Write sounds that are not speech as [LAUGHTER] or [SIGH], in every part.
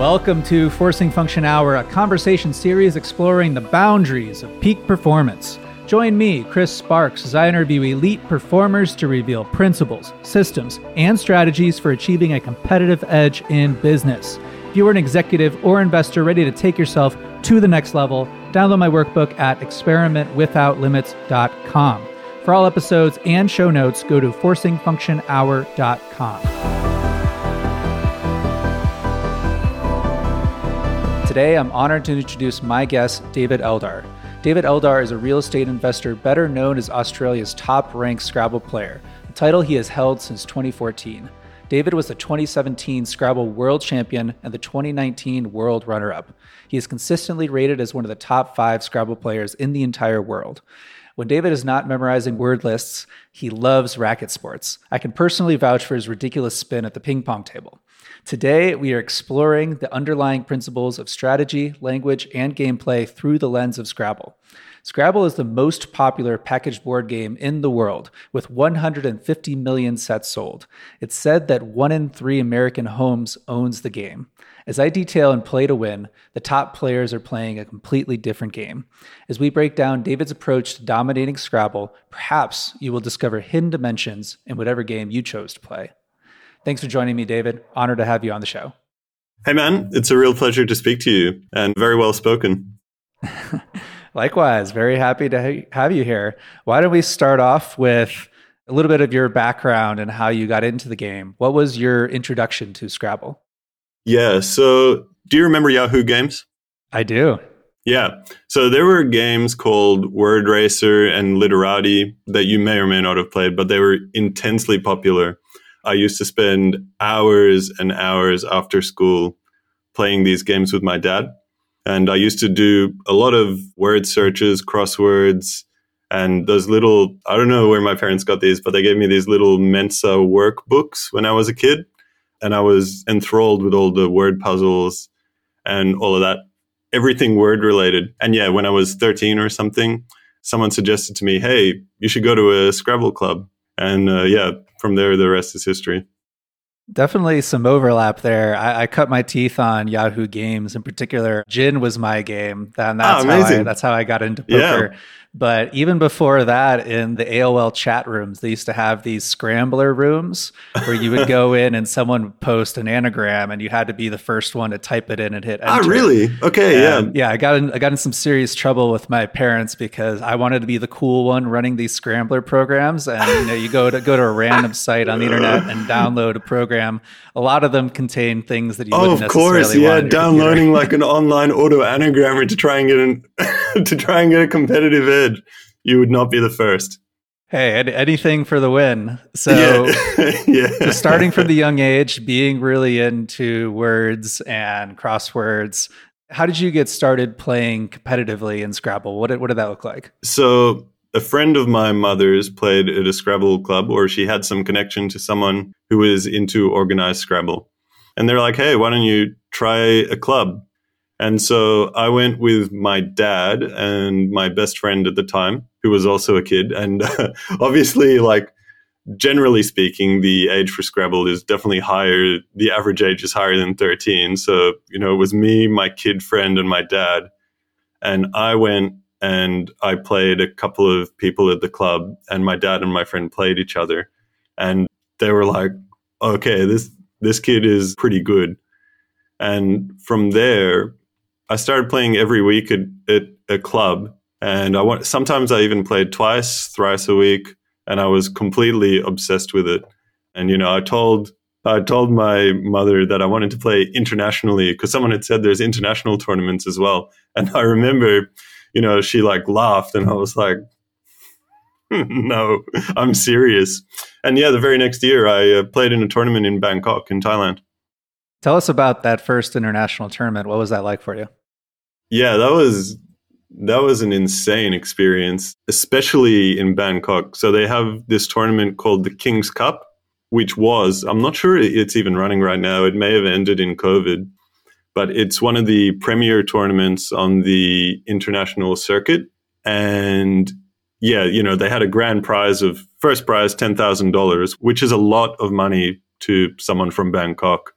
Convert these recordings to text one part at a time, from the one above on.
Welcome to Forcing Function Hour, a conversation series exploring the boundaries of peak performance. Join me, Chris Sparks, as I interview elite performers to reveal principles, systems, and strategies for achieving a competitive edge in business. If you are an executive or investor ready to take yourself to the next level, download my workbook at experimentwithoutlimits.com. For all episodes and show notes, go to forcingfunctionhour.com. Today, I'm honored to introduce my guest, David Eldar. David Eldar is a real estate investor better known as Australia's top ranked Scrabble player, a title he has held since 2014. David was the 2017 Scrabble World Champion and the 2019 World Runner Up. He is consistently rated as one of the top five Scrabble players in the entire world. When David is not memorizing word lists, he loves racket sports. I can personally vouch for his ridiculous spin at the ping pong table. Today, we are exploring the underlying principles of strategy, language, and gameplay through the lens of Scrabble. Scrabble is the most popular packaged board game in the world, with 150 million sets sold. It's said that one in three American homes owns the game. As I detail in Play to Win, the top players are playing a completely different game. As we break down David's approach to dominating Scrabble, perhaps you will discover hidden dimensions in whatever game you chose to play. Thanks for joining me, David. Honored to have you on the show. Hey, man. It's a real pleasure to speak to you and very well spoken. [LAUGHS] Likewise. Very happy to have you here. Why don't we start off with a little bit of your background and how you got into the game? What was your introduction to Scrabble? Yeah. So, do you remember Yahoo Games? I do. Yeah. So there were games called Word Racer and Literati that you may or may not have played, but they were intensely popular. I used to spend hours and hours after school playing these games with my dad. And I used to do a lot of word searches, crosswords, and those little, I don't know where my parents got these, but they gave me these little Mensa workbooks when I was a kid. And I was enthralled with all the word puzzles and all of that, everything word related. And yeah, when I was 13 or something, someone suggested to me, hey, you should go to a Scrabble club. And uh, yeah, from there, the rest is history. Definitely some overlap there. I, I, cut my teeth on Yahoo Games in particular. Gin was my game, and that's, oh, how, I, that's how I got into poker. Yeah. But even before that, in the AOL chat rooms, they used to have these scrambler rooms where you would go in and someone would post an anagram, and you had to be the first one to type it in and hit ah, enter. Oh, really? Okay, and, yeah, yeah. I got in, I got in some serious trouble with my parents because I wanted to be the cool one running these scrambler programs, and you know, you go to go to a random site on the internet and download a program. A lot of them contain things that you wouldn't necessarily oh, course, yeah, downloading like an online auto anagrammer to try and get an [LAUGHS] to try and get a competitive edge did, you would not be the first. Hey, anything for the win. So, yeah. [LAUGHS] yeah. so starting from the young age, being really into words and crosswords. How did you get started playing competitively in Scrabble? What did, what did that look like? So, a friend of my mother's played at a Scrabble club, or she had some connection to someone who was into organized Scrabble. And they're like, hey, why don't you try a club? And so I went with my dad and my best friend at the time, who was also a kid. And uh, [LAUGHS] obviously, like, generally speaking, the age for Scrabble is definitely higher. The average age is higher than 13. So, you know, it was me, my kid friend, and my dad. And I went and I played a couple of people at the club, and my dad and my friend played each other. And they were like, okay, this, this kid is pretty good. And from there, I started playing every week at, at a club, and I want sometimes I even played twice, thrice a week, and I was completely obsessed with it. And you know, I told I told my mother that I wanted to play internationally because someone had said there's international tournaments as well. And I remember, you know, she like laughed, and I was like, [LAUGHS] no, I'm serious. And yeah, the very next year, I uh, played in a tournament in Bangkok, in Thailand. Tell us about that first international tournament. What was that like for you? Yeah, that was that was an insane experience, especially in Bangkok. So they have this tournament called the King's Cup, which was, I'm not sure it's even running right now. It may have ended in COVID, but it's one of the premier tournaments on the international circuit. And yeah, you know, they had a grand prize of first prize $10,000, which is a lot of money to someone from Bangkok.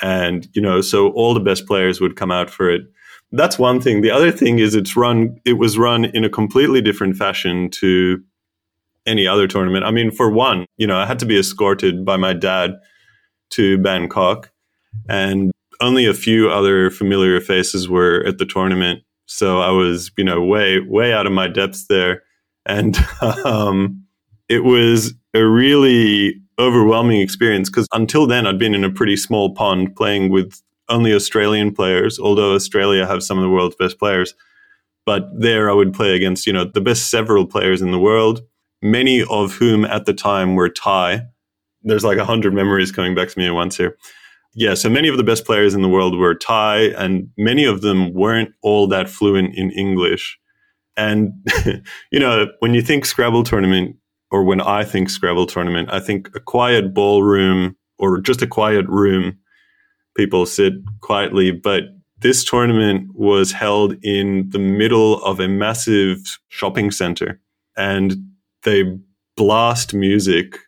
And, you know, so all the best players would come out for it. That's one thing. The other thing is it's run, it was run in a completely different fashion to any other tournament. I mean, for one, you know, I had to be escorted by my dad to Bangkok and only a few other familiar faces were at the tournament. So I was, you know, way, way out of my depths there. And [LAUGHS] um, it was a really overwhelming experience because until then I'd been in a pretty small pond playing with only Australian players, although Australia have some of the world's best players. But there I would play against, you know, the best several players in the world, many of whom at the time were Thai. There's like a hundred memories coming back to me at once here. Yeah, so many of the best players in the world were Thai, and many of them weren't all that fluent in English. And, [LAUGHS] you know, when you think Scrabble tournament, or when I think Scrabble tournament, I think a quiet ballroom or just a quiet room. People sit quietly, but this tournament was held in the middle of a massive shopping center and they blast music.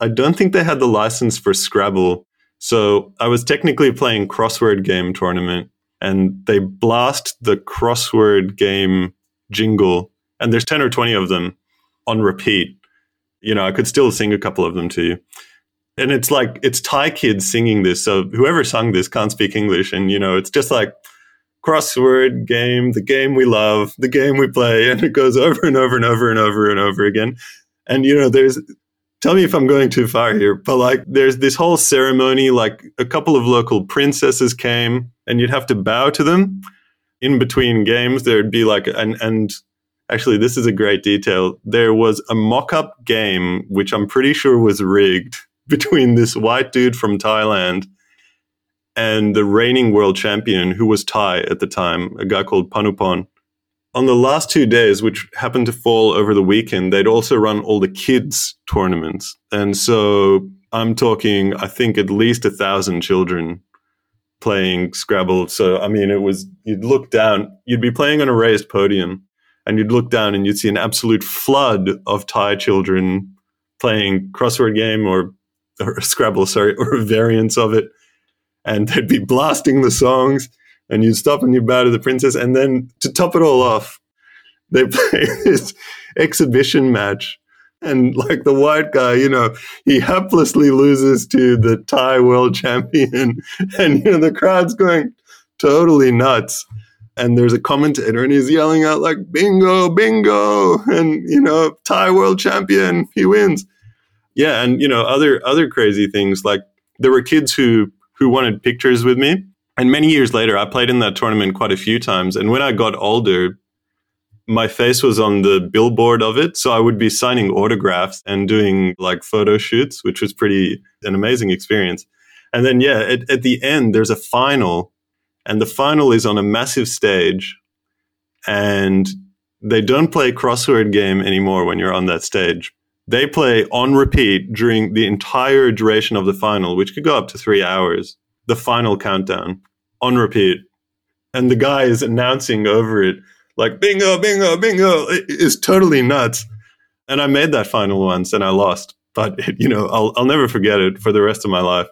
I don't think they had the license for Scrabble. So I was technically playing crossword game tournament and they blast the crossword game jingle and there's 10 or 20 of them on repeat you know, I could still sing a couple of them to you. And it's like, it's Thai kids singing this. So whoever sung this can't speak English. And, you know, it's just like crossword game, the game we love, the game we play. And it goes over and over and over and over and over again. And, you know, there's, tell me if I'm going too far here, but like there's this whole ceremony, like a couple of local princesses came and you'd have to bow to them in between games. There'd be like, and, and Actually, this is a great detail. There was a mock up game, which I'm pretty sure was rigged [LAUGHS] between this white dude from Thailand and the reigning world champion, who was Thai at the time, a guy called Panupon. On the last two days, which happened to fall over the weekend, they'd also run all the kids' tournaments. And so I'm talking, I think, at least a thousand children playing Scrabble. So, I mean, it was, you'd look down, you'd be playing on a raised podium and you'd look down and you'd see an absolute flood of Thai children playing crossword game or, or Scrabble, sorry, or variants of it. And [LAUGHS] they'd be blasting the songs and you'd stop and you'd bow to the princess. And then to top it all off, they [LAUGHS] play this exhibition match. And like the white guy, you know, he haplessly loses to the Thai world champion. [LAUGHS] And, you know, the crowd's going totally nuts and there's a commentator and he's yelling out like bingo bingo and you know thai world champion he wins yeah and you know other other crazy things like there were kids who who wanted pictures with me and many years later i played in that tournament quite a few times and when i got older my face was on the billboard of it so i would be signing autographs and doing like photo shoots which was pretty an amazing experience. And then yeah at, at the end there's a final and the final is on a massive stage and they don't play crossword game anymore when you're on that stage they play on repeat during the entire duration of the final which could go up to three hours the final countdown on repeat. And the guy is announcing over it like bingo bingo bingo it is totally nuts. And i made that final once and i lost but it, [LAUGHS] you know I'll, I'll never forget it for the rest of my life.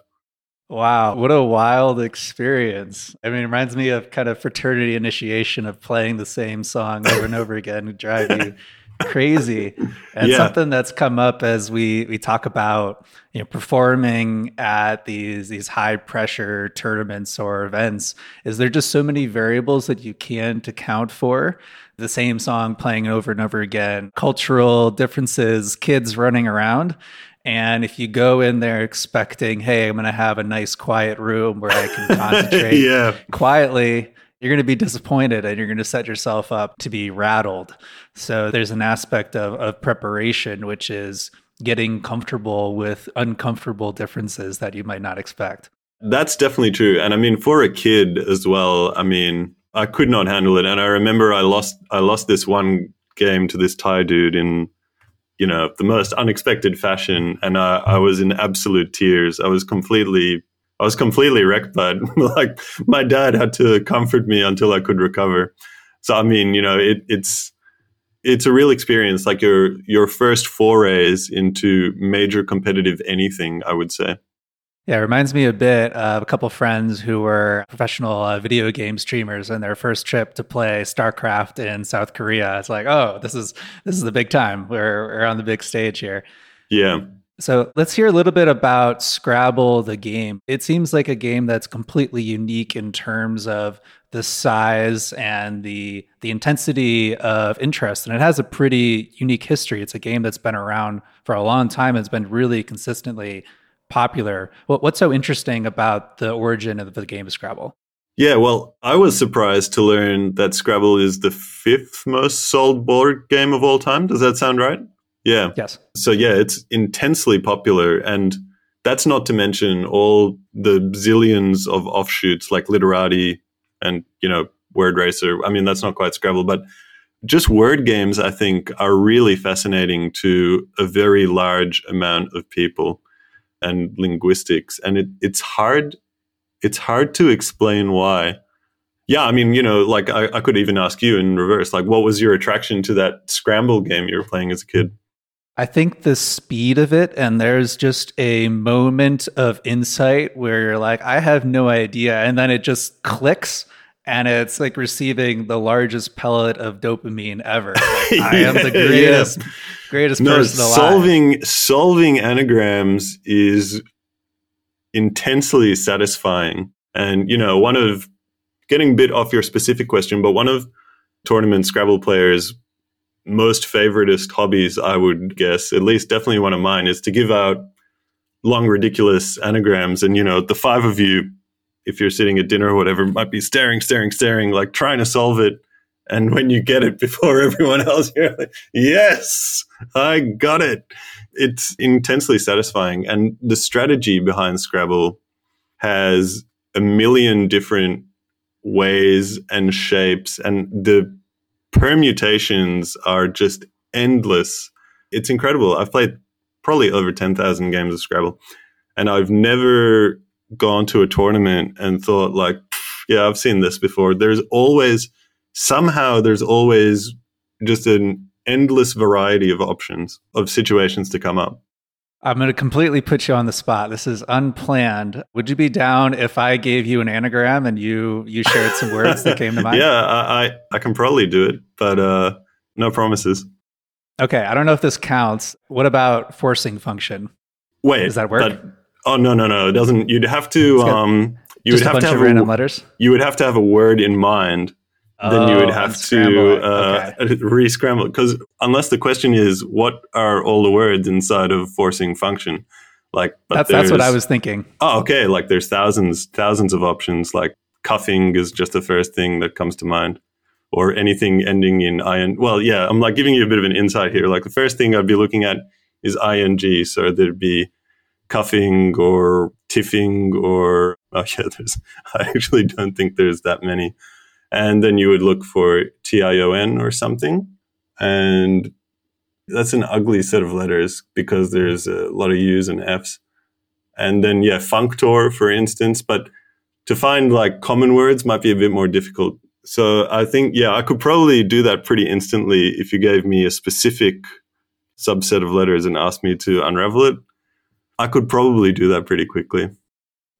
Wow, what a wild experience. I mean, it reminds me of kind of fraternity initiation of playing the same song over and over again drive you [LAUGHS] crazy. [LAUGHS] And yeah. something that's come up as we we talk about, you know, performing at these these high pressure tournaments or events is there just so many variables that you can't account for the same song playing over and over again, cultural differences, kids running around. And if you go in there expecting, hey, I'm going to have a nice quiet room where I can [LAUGHS] concentrate yeah. quietly, you're going to be disappointed and you're going to set yourself up to be rattled. So there's an aspect of, of preparation, which is getting comfortable with uncomfortable differences that you might not expect. That's definitely true. And I mean, for a kid as well, I mean, I could not handle it. And I remember I lost, I lost this one game to this Thai dude in you know, the most unexpected fashion. And I, I was in absolute tears. I was completely, I was completely wrecked, but [LAUGHS] like my dad had to comfort me until I could recover. So, I mean, you know, it, it's, it's a real experience, like your, your first forays into major competitive anything, I would say. Yeah, it reminds me a bit of a couple friends who were professional uh, video game streamers and their first trip to play StarCraft in South Korea. It's like, oh, this is this is the big time. We're we're on the big stage here. Yeah. So let's hear a little bit about Scrabble, the game. It seems like a game that's completely unique in terms of the size and the the intensity of interest, and it has a pretty unique history. It's a game that's been around for a long time. It's been really consistently popular. What, what's so interesting about the origin of the game of Scrabble? Yeah, well, I was surprised to learn that Scrabble is the fifth most sold board game of all time. Does that sound right? Yeah. Yes. So, yeah, it's intensely popular. And that's not to mention all the zillions of offshoots like Literati and, you know, Word Racer. I mean, that's not quite Scrabble, but just word games, I think, are really fascinating to a very large amount of people and linguistics. And it, it's hard it's hard to explain why. Yeah, I mean, you know, like I, I could even ask you in reverse, like what was your attraction to that scramble game you were playing as a kid? I think the speed of it, and there's just a moment of insight where you're like, I have no idea. And then it just clicks and it's like receiving the largest pellet of dopamine ever. [LAUGHS] Like, I am the greatest, yeah. greatest no, person alive. Solving solving anagrams is intensely satisfying. And you know, one of getting a bit off your specific question, but one of tournament Scrabble players' most favoritist hobbies, I would guess, at least definitely one of mine, is to give out long, ridiculous anagrams. And you know, the five of you if you're sitting at dinner or whatever, might be staring, staring, staring, like trying to solve it. And when you get it before [LAUGHS] everyone else, you're like, yes, I got it. It's intensely satisfying. And the strategy behind Scrabble has a million different ways and shapes, and the permutations are just endless. It's incredible. I've played probably over 10,000 games of Scrabble, and I've never gone to a tournament and thought like, yeah, I've seen this before. There's always somehow there's always just an endless variety of options of situations to come up. I'm going to completely put you on the spot. This is unplanned. Would you be down if I gave you an anagram and you you shared some words that came to [LAUGHS] mind? Yeah, I, I, I can probably do it, but uh, no promises. Okay, I don't know if this counts. What about forcing function? Wait, does that work? That, Oh no no no! It doesn't. You'd have to. Um, you would have to have random a, letters. You would have to have a word in mind. Then you would oh, have to uh, okay. [LAUGHS] re-scramble because unless the question is what are all the words inside of forcing function, like that's that's what I was thinking. Oh, okay. Like there's thousands thousands of options. Like cuffing is just the first thing that comes to mind, or anything ending in in. Well, yeah, I'm like giving you a bit of an insight here. Like the first thing I'd be looking at is ing. So there'd be cuffing or tiffing or [LAUGHS] oh yeah there's [LAUGHS] i actually don't think there's that many and then you would look for tion or something. And that's an ugly set of letters because there's a lot of u's and f's. And then yeah functor for instance. But to find like common words might be a bit more difficult. So i think yeah i could probably do that pretty instantly if you gave me a specific subset of letters and asked me to unravel it. I could probably do that pretty quickly.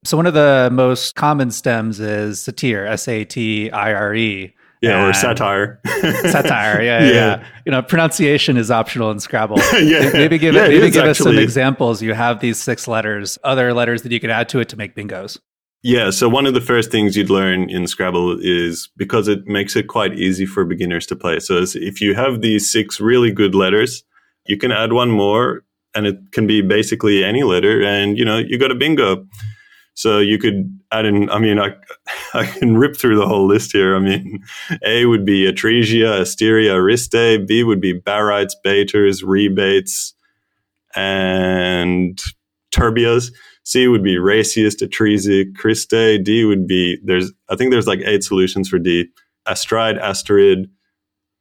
So one of the most common stems is satir, S A T I R E. Yeah, or satire. [LAUGHS] satire, yeah, yeah, yeah, You know, pronunciation is optional in Scrabble. [LAUGHS] yeah, maybe give yeah, it, maybe give us some examples. You have these six letters, other letters that you could add to it to make bingos. Yeah, so one of the first things you'd learn in Scrabble is because it makes it quite easy for beginners to play. So if you have these six really good letters, you can add one more and it can be basically any letter, and you know you got a bingo. So you could add in. I mean, I [LAUGHS] I can rip through the whole list here. I mean, A would be Atresia, Asteria, Aristae. B would be barites, Baiters, Rebates, and Terbias. C would be Raciest, Atresic, Cristae. D would be there's I think there's like eight solutions for D. Astride, Asterid,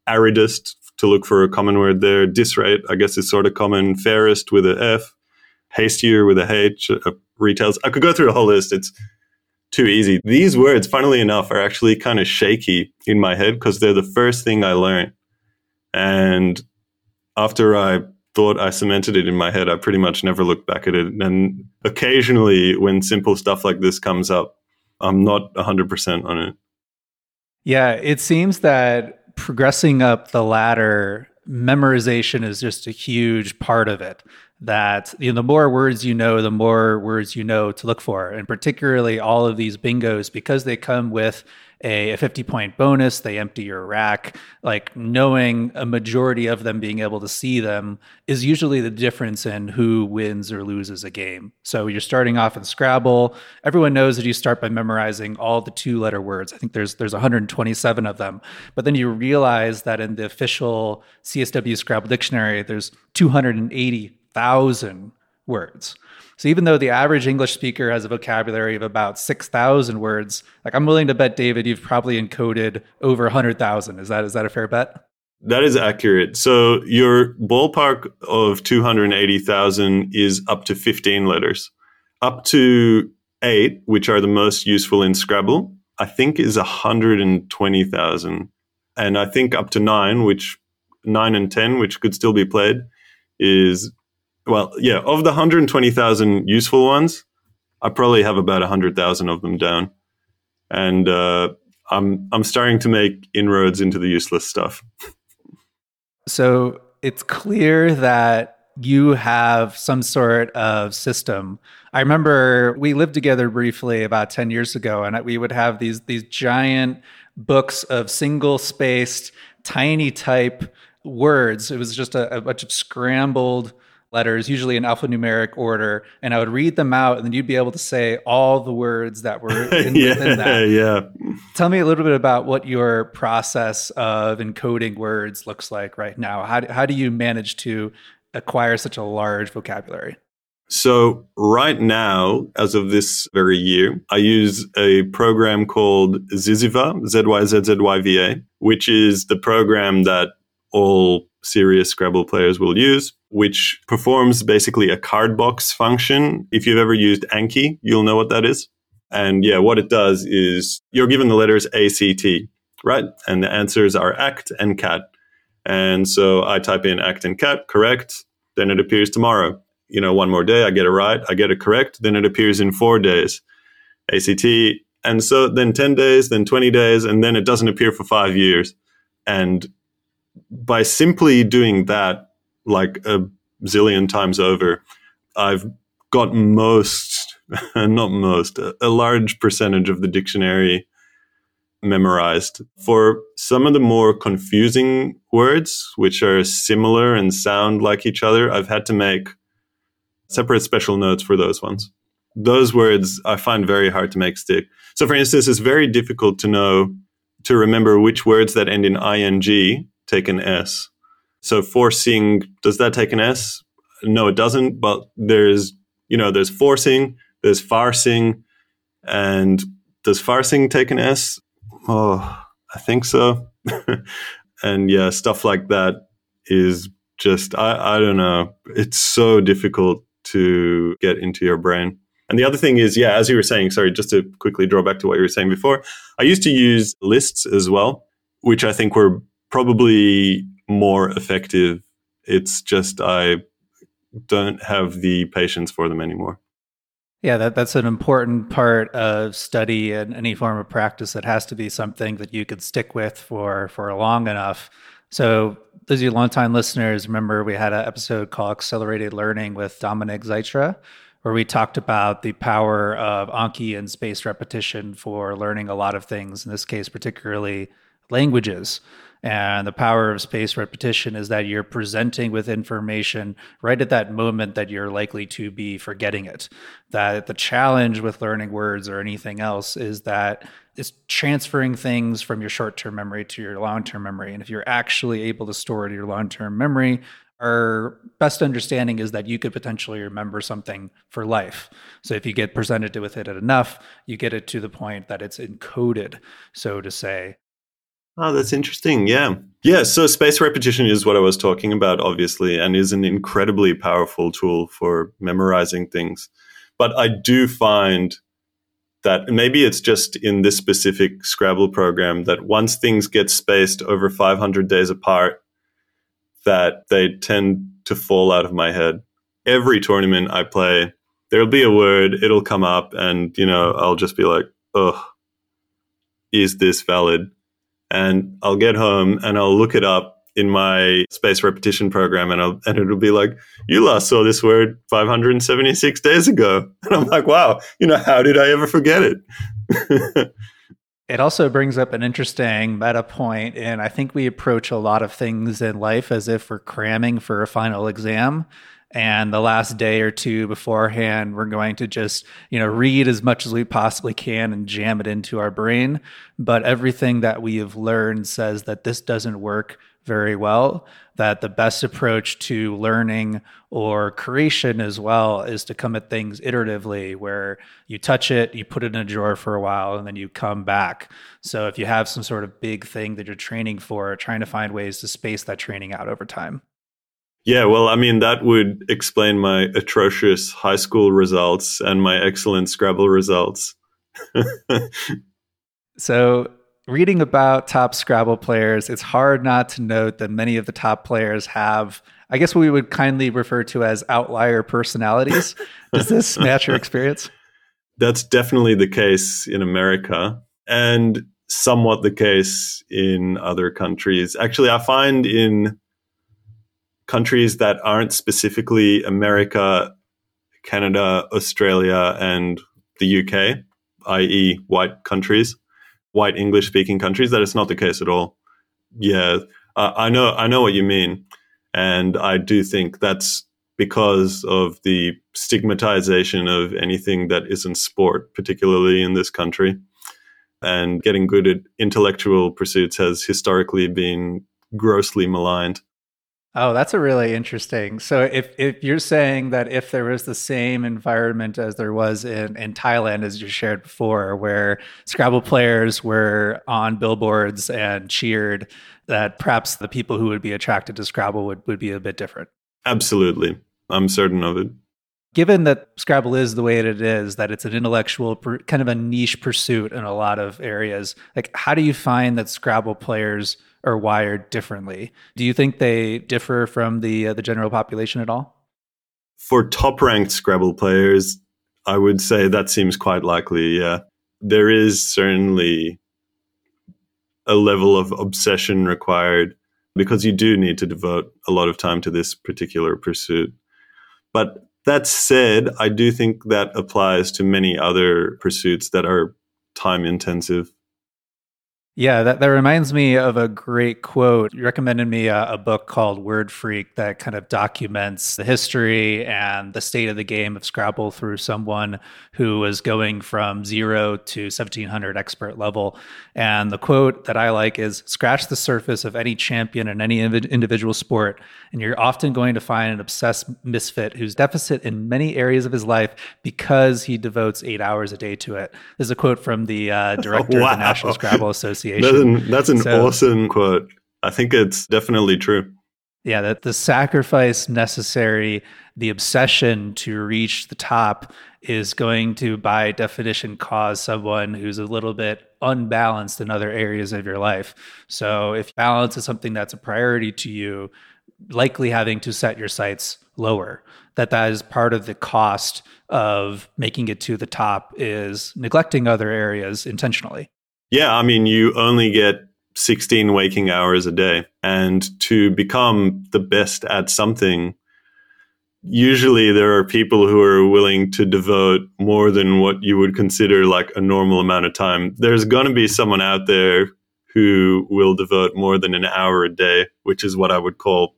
Aridest, to look for a common word there. Disrate, I guess, is sort of common. Fairest with a F, hastier with a H, uh, retails. I could go through the whole list. It's too easy. These words, funnily enough, are actually kind of shaky in my head because they're the first thing I learned. And after I thought I cemented it in my head. I pretty much never looked back at it. And occasionally, when simple stuff like this comes up, I'm not 100% on it. Yeah, it seems that progressing up the ladder, memorization is just a huge part of it. That you know, the more words you know, the more words you know to look for, and particularly all of these bingos because they come with a, a 50 point bonus, they empty your rack. Like knowing a majority of them being able to see them is usually the difference in who wins or loses a game. So you're starting off in Scrabble. Everyone knows that you start by memorizing all the two letter words. I think there's there's 127 of them. But then you realize that in the official CSW Scrabble dictionary, there's 280,000 words. So even though the average English speaker has a vocabulary of about 6,000 words, like I'm willing to bet David you've probably encoded over 100,000. Is that is that a fair bet? That is accurate. So your ballpark of 280,000 is up to 15 letters. Up to 8, which are the most useful in Scrabble, I think is 120,000. And I think up to 9, which 9 and 10, which could still be played, is well, yeah, of the 120,000 useful ones, I probably have about 100,000 of them down. And uh, I'm I'm starting to make inroads into the useless stuff. so it's clear that you have some sort of system. I remember we lived together briefly about 10 years ago and we would have these these giant books of single spaced tiny type words. It was just a, a bunch of scrambled letters, usually in alphanumeric order, and I would read them out, and then you'd be able to say all the words that were [LAUGHS] in, yeah, within that. [LAUGHS] Yeah. Tell me a little bit about what your process of encoding words looks like right now. How do, how do you manage to acquire such a large vocabulary? So, right now, as of this very year, I use a program called Zyzzyva, Z Y Z Z Y V A, which is the program that all serious Scrabble players will use, which performs basically a card box function. If you've ever used Anki, you'll know what that is. And yeah, what it does is you're given the letters A, C, T, right? And the answers are act and cat. And so I type in act and cat, correct. Then it appears tomorrow. You know, one more day, I get it right, I get it correct. Then it appears in four days, ACT. And so then 10 days, then 20 days, and then it doesn't appear for five years. And by simply doing that like a zillion times over, I've got most, [LAUGHS] not most, a, a large percentage of the dictionary memorized. For some of the more confusing words, which are similar and sound like each other, I've had to make separate special notes for those ones. Those words I find very hard to make stick. So, for instance, it's very difficult to know, to remember which words that end in ing take an S. So forcing, does that take an S? No, it doesn't. But there's, you know, there's forcing, there's farcing, and does farcing take an S? Oh, I think so. [LAUGHS] and yeah, stuff like that is just, I, I don't know. It's so difficult to get into your brain. And the other thing is, yeah, as you were saying, sorry, just to quickly draw back to what you were saying before, I used to use lists as well, which I think were probably more effective. It's just I don't have the patience for them anymore. Yeah, that, that's an important part of study and any form of practice. It has to be something that you could stick with for for long enough. So, those of you longtime listeners, remember we had an episode called Accelerated Learning with Dominic Zeitra, where we talked about the power of Anki and spaced repetition for learning a lot of things. In this case, particularly languages. And the power of spaced repetition is that you're presenting with information right at that moment that you're likely to be forgetting it. That the challenge with learning words or anything else is that it's transferring things from your short term memory to your long term memory. And if you're actually able to store it in your long term memory, our best understanding is that you could potentially remember something for life. So if you get presented with it enough, you get it to the point that it's encoded, so to say. Oh, that's interesting. Yeah. Yeah. So space repetition is what I was talking about, obviously, and is an incredibly powerful tool for memorizing things. But I do find that maybe it's just in this specific Scrabble program that once things get spaced over 500 days apart, that they tend to fall out of my head. Every tournament I play, there'll be a word, it'll come up, and you know, I'll just be like, "Ugh, is this valid?" And I'll get home and I'll look it up in my space repetition program, and I'll, and it'll be like, "You last saw this word 576 days ago," [LAUGHS] and I'm like, "Wow, you know, how did I ever forget it?" [LAUGHS] It also brings up an interesting meta point, and I think we approach a lot of things in life as if we're cramming for a final exam. And the last day or two beforehand, we're going to just, you know, read as much as we possibly can and jam it into our brain. But everything that we have learned says that this doesn't work very well that the best approach to learning or creation as well is to come at things iteratively where you touch it you put it in a drawer for a while and then you come back so if you have some sort of big thing that you're training for trying to find ways to space that training out over time yeah, well, I mean, that would explain my atrocious high school results and my excellent Scrabble results. [LAUGHS] so, reading about top Scrabble players, it's hard not to note that many of the top players have, I guess, what we would kindly refer to as outlier personalities. [LAUGHS] Does this match your experience? That's definitely the case in America and somewhat the case in other countries. Actually, I find in countries that aren't specifically America, Canada, Australia, and the UK, i.e., white countries, white English speaking countries that it's not the case at all. Yeah, uh, I know I know what you mean, and I do think that's because of the stigmatization of anything that isn't sport, particularly in this country. And getting good at intellectual pursuits has historically been grossly maligned. Oh, that's a really interesting. So if if you're saying that if there was the same environment as there was in, in Thailand as you shared before, where Scrabble players were on billboards and cheered, that perhaps the people who would be attracted to Scrabble would, would be a bit different. Absolutely. I'm certain of it. Given that Scrabble is the way it is, that it's an intellectual kind of a niche pursuit in a lot of areas, like how do you find that Scrabble players are wired differently. Do you think they differ from the uh, the general population at all? For top ranked Scrabble players, I would say that seems quite likely. Yeah, there is certainly a level of obsession required because you do need to devote a lot of time to this particular pursuit. But that said, I do think that applies to many other pursuits that are time intensive. Yeah, that, that reminds me of a great quote. You recommended me a, a, book called Word Freak that kind of documents the history and the state of the game of Scrabble through someone who was going from zero to 1700 expert level. And the quote that I like is scratch the surface of any champion in any individual sport, and you're often going to find an obsessed misfit who's deficit in many areas of his life because he devotes eight hours a day to it. This is a quote from the uh, [LAUGHS] director wow. of the National Scrabble Association. Association. That's an, that's an so, awesome quote. I think it's definitely true. Yeah, that the sacrifice necessary, the obsession to reach the top is going to, by definition, cause someone who's a little bit unbalanced in other areas of your life. So, if balance is something that's a priority to you, likely having to set your sights lower. That that is part of the cost of making it to the top is neglecting other areas intentionally. Yeah, I mean, you only get 16 waking hours a day. And to become the best at something, usually there are people who are willing to devote more than what you would consider like a normal amount of time. There's going to be someone out there who will devote more than an hour a day, which is what I would call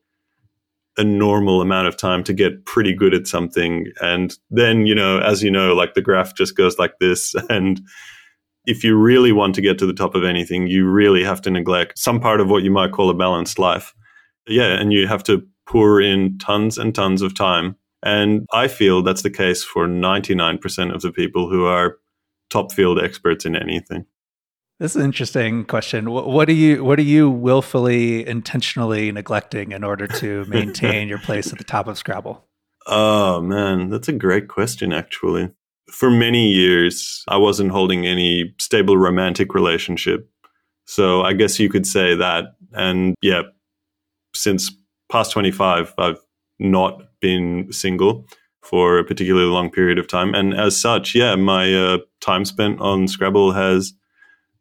a normal amount of time to get pretty good at something. And then, you know, as you know, like the graph just goes like this [LAUGHS] and if you really want to get to the top of anything, you really have to neglect some part of what you might call a balanced life. Yeah, and you have to pour in tons and tons of time. And I feel that's the case for 99% of the people who are top field experts in anything. This is an interesting question. What, do you what are you willfully intentionally neglecting in order to [LAUGHS] maintain your place at the top of Scrabble? Oh man, that's a great question actually for many years, I wasn't holding any stable romantic relationship. So I guess you could say that. And yeah, since past 25, I've not been single for a particularly long period of time. And as such, yeah, my uh, time spent on Scrabble has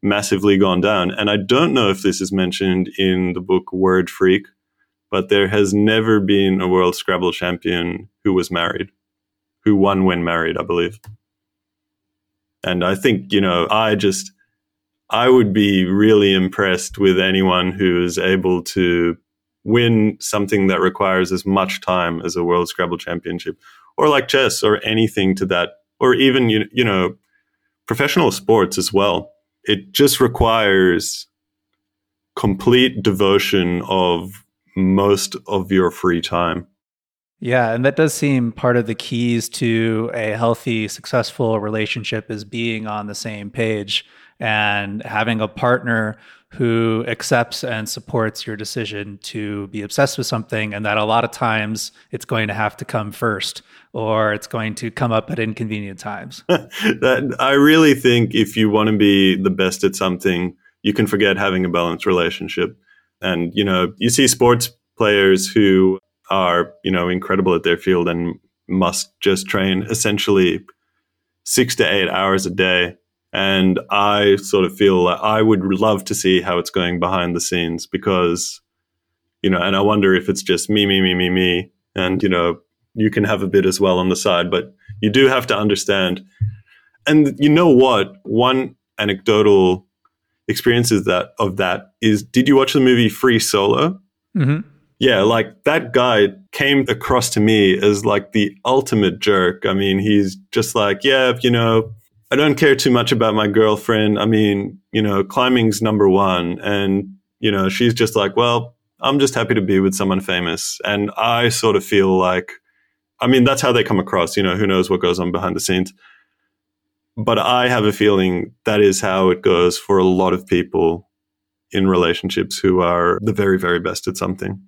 massively gone down. And I don't know if this is mentioned in the book Word Freak, but there has never been a world Scrabble champion who was married, who won when married, I believe. And I think, you know, I just, I would be really impressed with anyone who is able to win something that requires as much time as a world Scrabble championship or like chess or anything to that, or even, you, you know, professional sports as well. It just requires complete devotion of most of your free time. Yeah, and that does seem part of the keys to a healthy, successful relationship is being on the same page and having a partner who accepts and supports your decision to be obsessed with something and that a lot of times it's going to have to come first or it's going to come up at inconvenient times. [LAUGHS] that, I really think if you want to be the best at something, you can forget having a balanced relationship. And you know, you see sports players who are, you know, incredible at their field and must just train essentially 6 to 8 hours a day and I sort of feel like I would love to see how it's going behind the scenes because, you know, and I wonder if it's just me, me, me, me, me. And, you know, you can have a bit as well on the side, but you do have to understand. And you know what? One anecdotal experiences that of that is did you watch the movie Free Solo? Mm-hmm. Yeah, like that guy came across to me as like the ultimate jerk. I mean, he's just like, yeah, you know, I don't care too much about my girlfriend. I mean, you know, climbing's number one. And, you know, she's just like, well, I'm just happy to be with someone famous. And I sort of feel like, I mean, that's how they come across. You know, who knows what goes on behind the scenes. But I have a feeling that is how it goes for a lot of people in relationships who are the very, very best at something.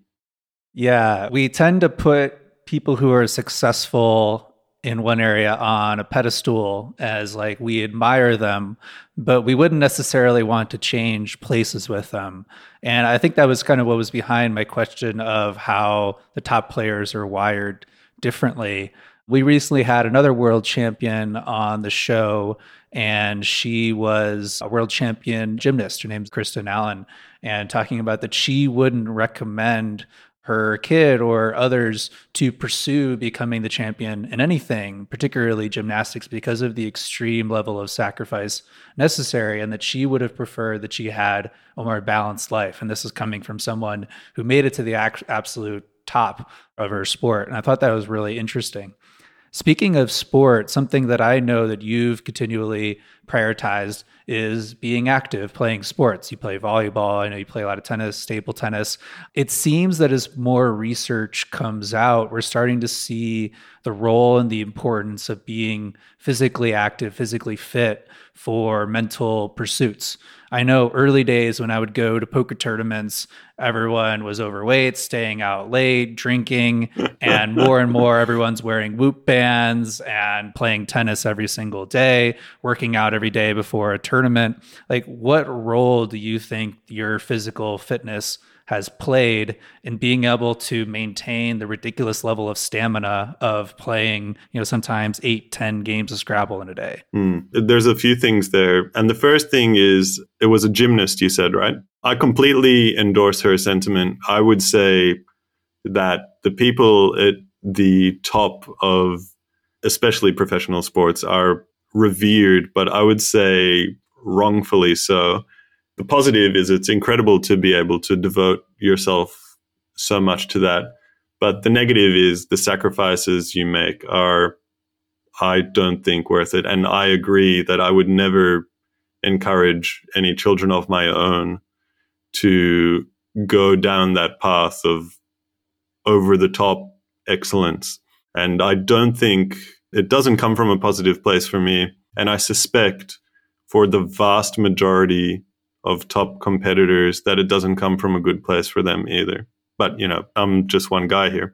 Yeah. We tend to put people who are successful in one area on a pedestal as like we admire them, but we wouldn't necessarily want to change places with them. And I think that was kind of what was behind my question of how the top players are wired differently. We recently had another world champion on the show, and she was a world champion gymnast. Her name's Kristen Allen, and talking about that she wouldn't recommend her kid or others to pursue becoming the champion in anything, particularly gymnastics, because of the extreme level of sacrifice necessary, and that she would have preferred that she had a more balanced life. And this is coming from someone who made it to the absolute top of her sport. And I thought that was really interesting. Speaking of sport, something that I know that you've continually prioritized is being active, playing sports. You play volleyball, I know you play a lot of tennis, table tennis. It seems that as more research comes out, we're starting to see the role and the importance of being physically active, physically fit for mental pursuits. I know early days when I would go to poker tournaments, everyone was overweight, staying out late, drinking, [LAUGHS] and more and more everyone's wearing whoop bands and playing tennis every single day, working out every day before a tournament. Like, what role do you think your physical fitness has played in being able to maintain the ridiculous level of stamina of playing, you know, sometimes eight, ten games of Scrabble in a day? Mm. There's a few things there. And the first thing is it was a gymnast, you said, right? I completely endorse her sentiment. I would say that the people at the top of especially professional sports are revered, but I would say wrongfully so the positive is it's incredible to be able to devote yourself so much to that. But the negative is the sacrifices you make are, I don't think, worth it. And I agree that I would never encourage any children of my own to go down that path of over the top excellence. And I don't think it doesn't come from a positive place for me. And I suspect for the vast majority of top competitors that it doesn't come from a good place for them either. But, you know, I'm just one guy here.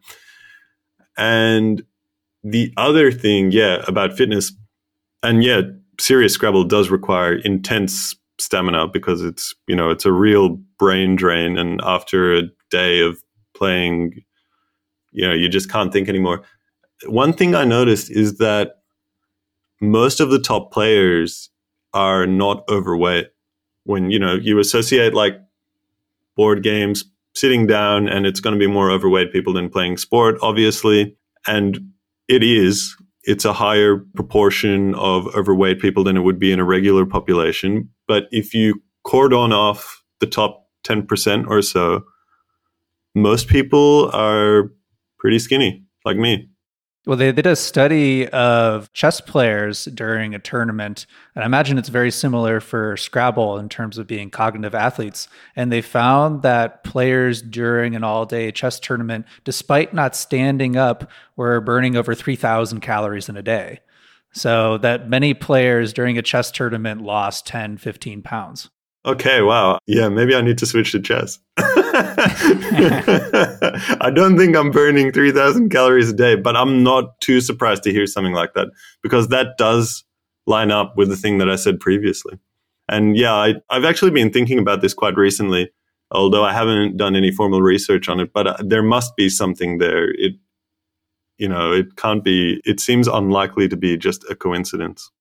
And the other thing, yeah, about fitness, and yeah, serious Scrabble does require intense stamina because it's, you know, it's a real brain drain. And after a day of playing you know, you just can't think anymore. One thing I noticed is that most of the top players are not overweight. When, you know, you associate like board games, sitting down, and it's going to be more overweight people than playing sport, obviously. And it is. It's a higher proportion of overweight people than it would be in a regular population. But if you cordon off the top 10% or so, most people are pretty skinny, like me. Well, they did a study of chess players during a tournament, and I imagine it's very similar for Scrabble in terms of being cognitive athletes. And they found that players during an all day chess tournament, despite not standing up, were burning over 3,000 calories in a day. So that many players during a chess tournament lost 10, 15 pounds. Okay, wow. Yeah, maybe I need to switch to chess. [LAUGHS] [LAUGHS] I don't think I'm burning 3,000 calories a day, but I'm not too surprised to hear something like that because that does line up with the thing that I said previously. And yeah, I, have actually been thinking about this quite recently, although I haven't done any formal research on it, but uh, there must be something there. It, you know, it can't be, it seems unlikely to be just a coincidence.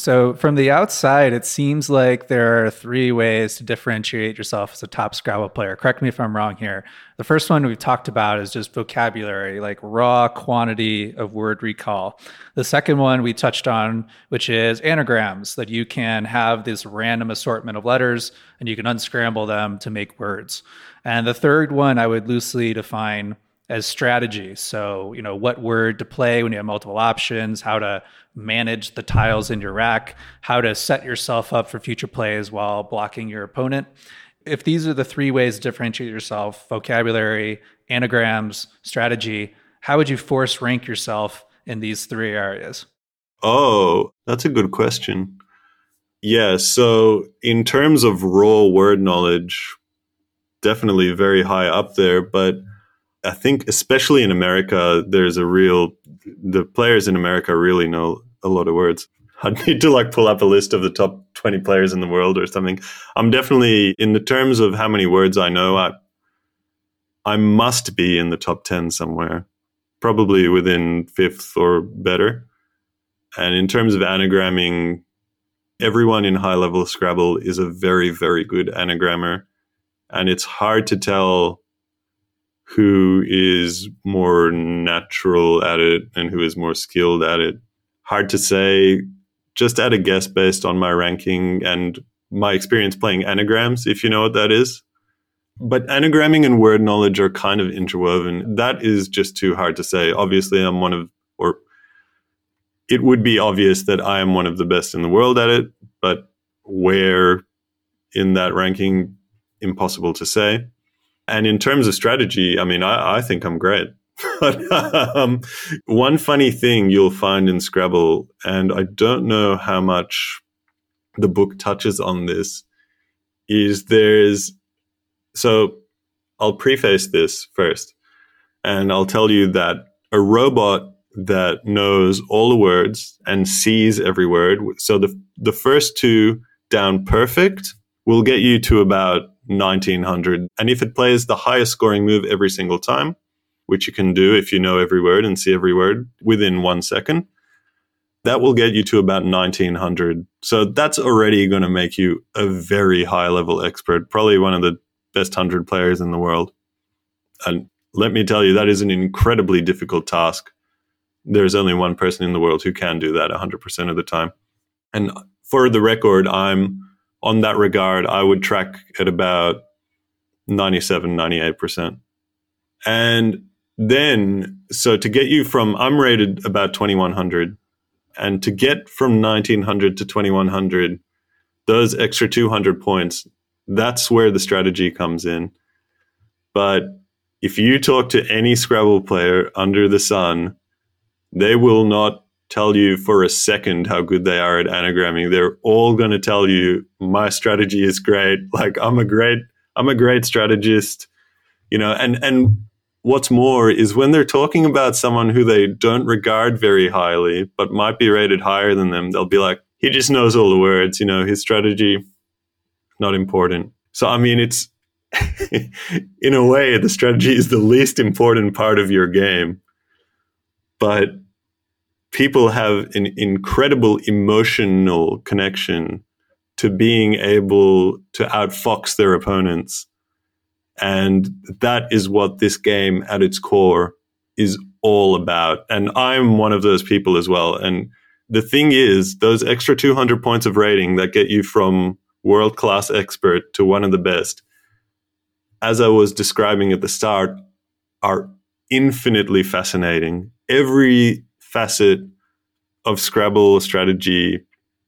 So, from the outside, it seems like there are three ways to differentiate yourself as a top Scrabble player. Correct me if I'm wrong here. The first one we've talked about is just vocabulary, like raw quantity of word recall. The second one we touched on, which is anagrams, that you can have this random assortment of letters and you can unscramble them to make words. And the third one I would loosely define as strategy. So, you know, what word to play when you have multiple options, how to manage the tiles in your rack, how to set yourself up for future plays while blocking your opponent. If these are the three ways to differentiate yourself vocabulary, anagrams, strategy how would you force rank yourself in these three areas? Oh, that's a good question. Yeah, so in terms of raw word knowledge, definitely very high up there, but I think, especially in America, there's a real, the players in America really know a lot of words. [LAUGHS] I'd need to like pull up a list of the top 20 players in the world or something. I'm definitely, in the terms of how many words I know, I, I must be in the top 10 somewhere, probably within fifth or better. And in terms of anagramming, everyone in high level Scrabble is a very, very good anagrammer. And it's hard to tell who is more natural at it and who is more skilled at it. Hard to say, just at a guess based on my ranking and my experience playing anagrams, if you know what that is. But anagramming and word knowledge are kind of interwoven. That is just too hard to say. Obviously, I'm one of, or it would be obvious that I am one of the best in the world at it, but where in that ranking, impossible to say. And in terms of strategy, I mean, I, I think I'm great. [LAUGHS] um, one funny thing you'll find in Scrabble, and I don't know how much the book touches on this, is there's so I'll preface this first, and I'll tell you that a robot that knows all the words and sees every word. So the the first two down perfect will get you to about 1900. And if it plays the highest scoring move every single time, which you can do if you know every word and see every word within one second, that will get you to about 1900. So that's already going to make you a very high level expert, probably one of the best 100 players in the world. And let me tell you, that is an incredibly difficult task. There's only one person in the world who can do that 100% of the time. And for the record, I'm on that regard, I would track at about 97, 98%. And then, so to get you from, I'm rated about 2100, and to get from 1900 to 2100, those extra 200 points, that's where the strategy comes in. But if you talk to any Scrabble player under the sun, they will not tell you for a second how good they are at anagramming. They're all going to tell you my strategy is great. Like I'm a great I'm a great strategist, you know, and and what's more is when they're talking about someone who they don't regard very highly but might be rated higher than them, they'll be like he just knows all the words, you know, his strategy not important. So I mean it's [LAUGHS] in a way, the strategy is the least important part of your game. But people have an incredible emotional connection to being able to outfox their opponents. And that is what this game at its core is all about. And I'm one of those people as well. And the thing is, those extra 200 points of rating that get you from world class expert to one of the best, as I was describing at the start, are infinitely fascinating. Every facet of Scrabble strategy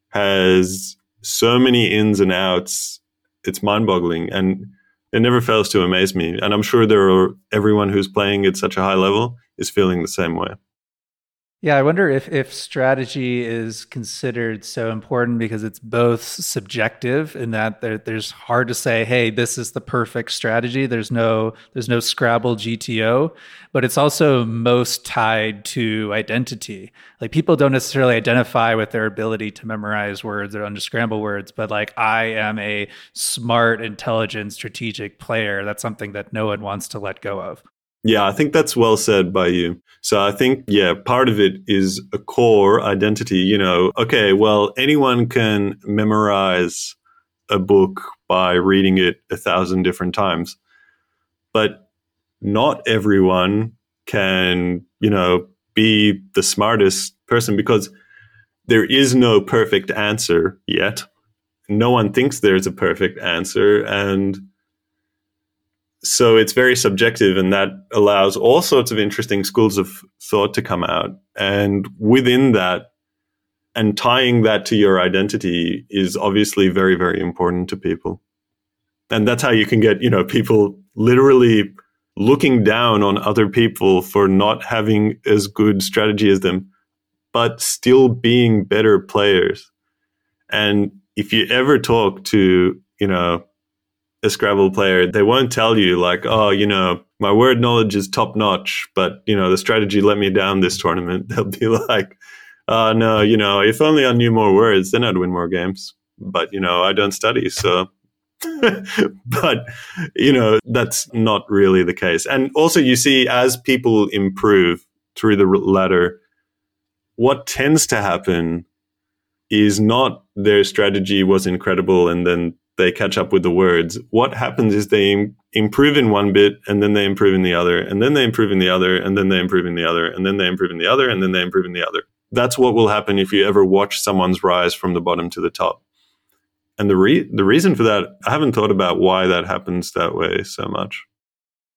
has so many ins and outs. It's mind boggling. And it never fails to amaze me. And I'm sure there are everyone who's playing at such a high level is feeling the same way. Yeah, I wonder if if strategy is considered so important because it's both subjective in that there, there's hard to say, hey, this is the perfect strategy. There's no there's no Scrabble GTO, but it's also most tied to identity. Like people don't necessarily identify with their ability to memorize words or unscramble words, but like I am a smart, intelligent, strategic player. That's something that no one wants to let go of. Yeah, I think that's well said by you. So I think, yeah, part of it is a core identity. You know, okay, well, anyone can memorize a book by reading it a thousand different times, but not everyone can, you know, be the smartest person because there is no perfect answer yet. No one thinks there's a perfect answer. And so it's very subjective and that allows all sorts of interesting schools of thought to come out. And within that and tying that to your identity is obviously very very important to people. And that's how you can get you know people literally looking down on other people for not having as good strategy as them but still being better players. And if you ever talk to you know a Scrabble player, they won't tell you like, oh, you know, my word knowledge is top notch, but you know, the strategy let me down this tournament. [LAUGHS] They'll be like, oh no, you know, if only I knew more words, then I'd win more games. But you know, I don't study, so. [LAUGHS] but you know, that's not really the case. And also, you see, as people improve through the ladder, what tends to happen is not their strategy was incredible and then they catch up with the words. What happens is they improve in one bit and then they improve in the other and then they improve in the other and then they improve in the other and then they improve in the other and then they improve in the other. That's what will happen if you ever watch someone's rise from the bottom to the top. And the re- the reason for that, I haven't thought about why that happens that way so much.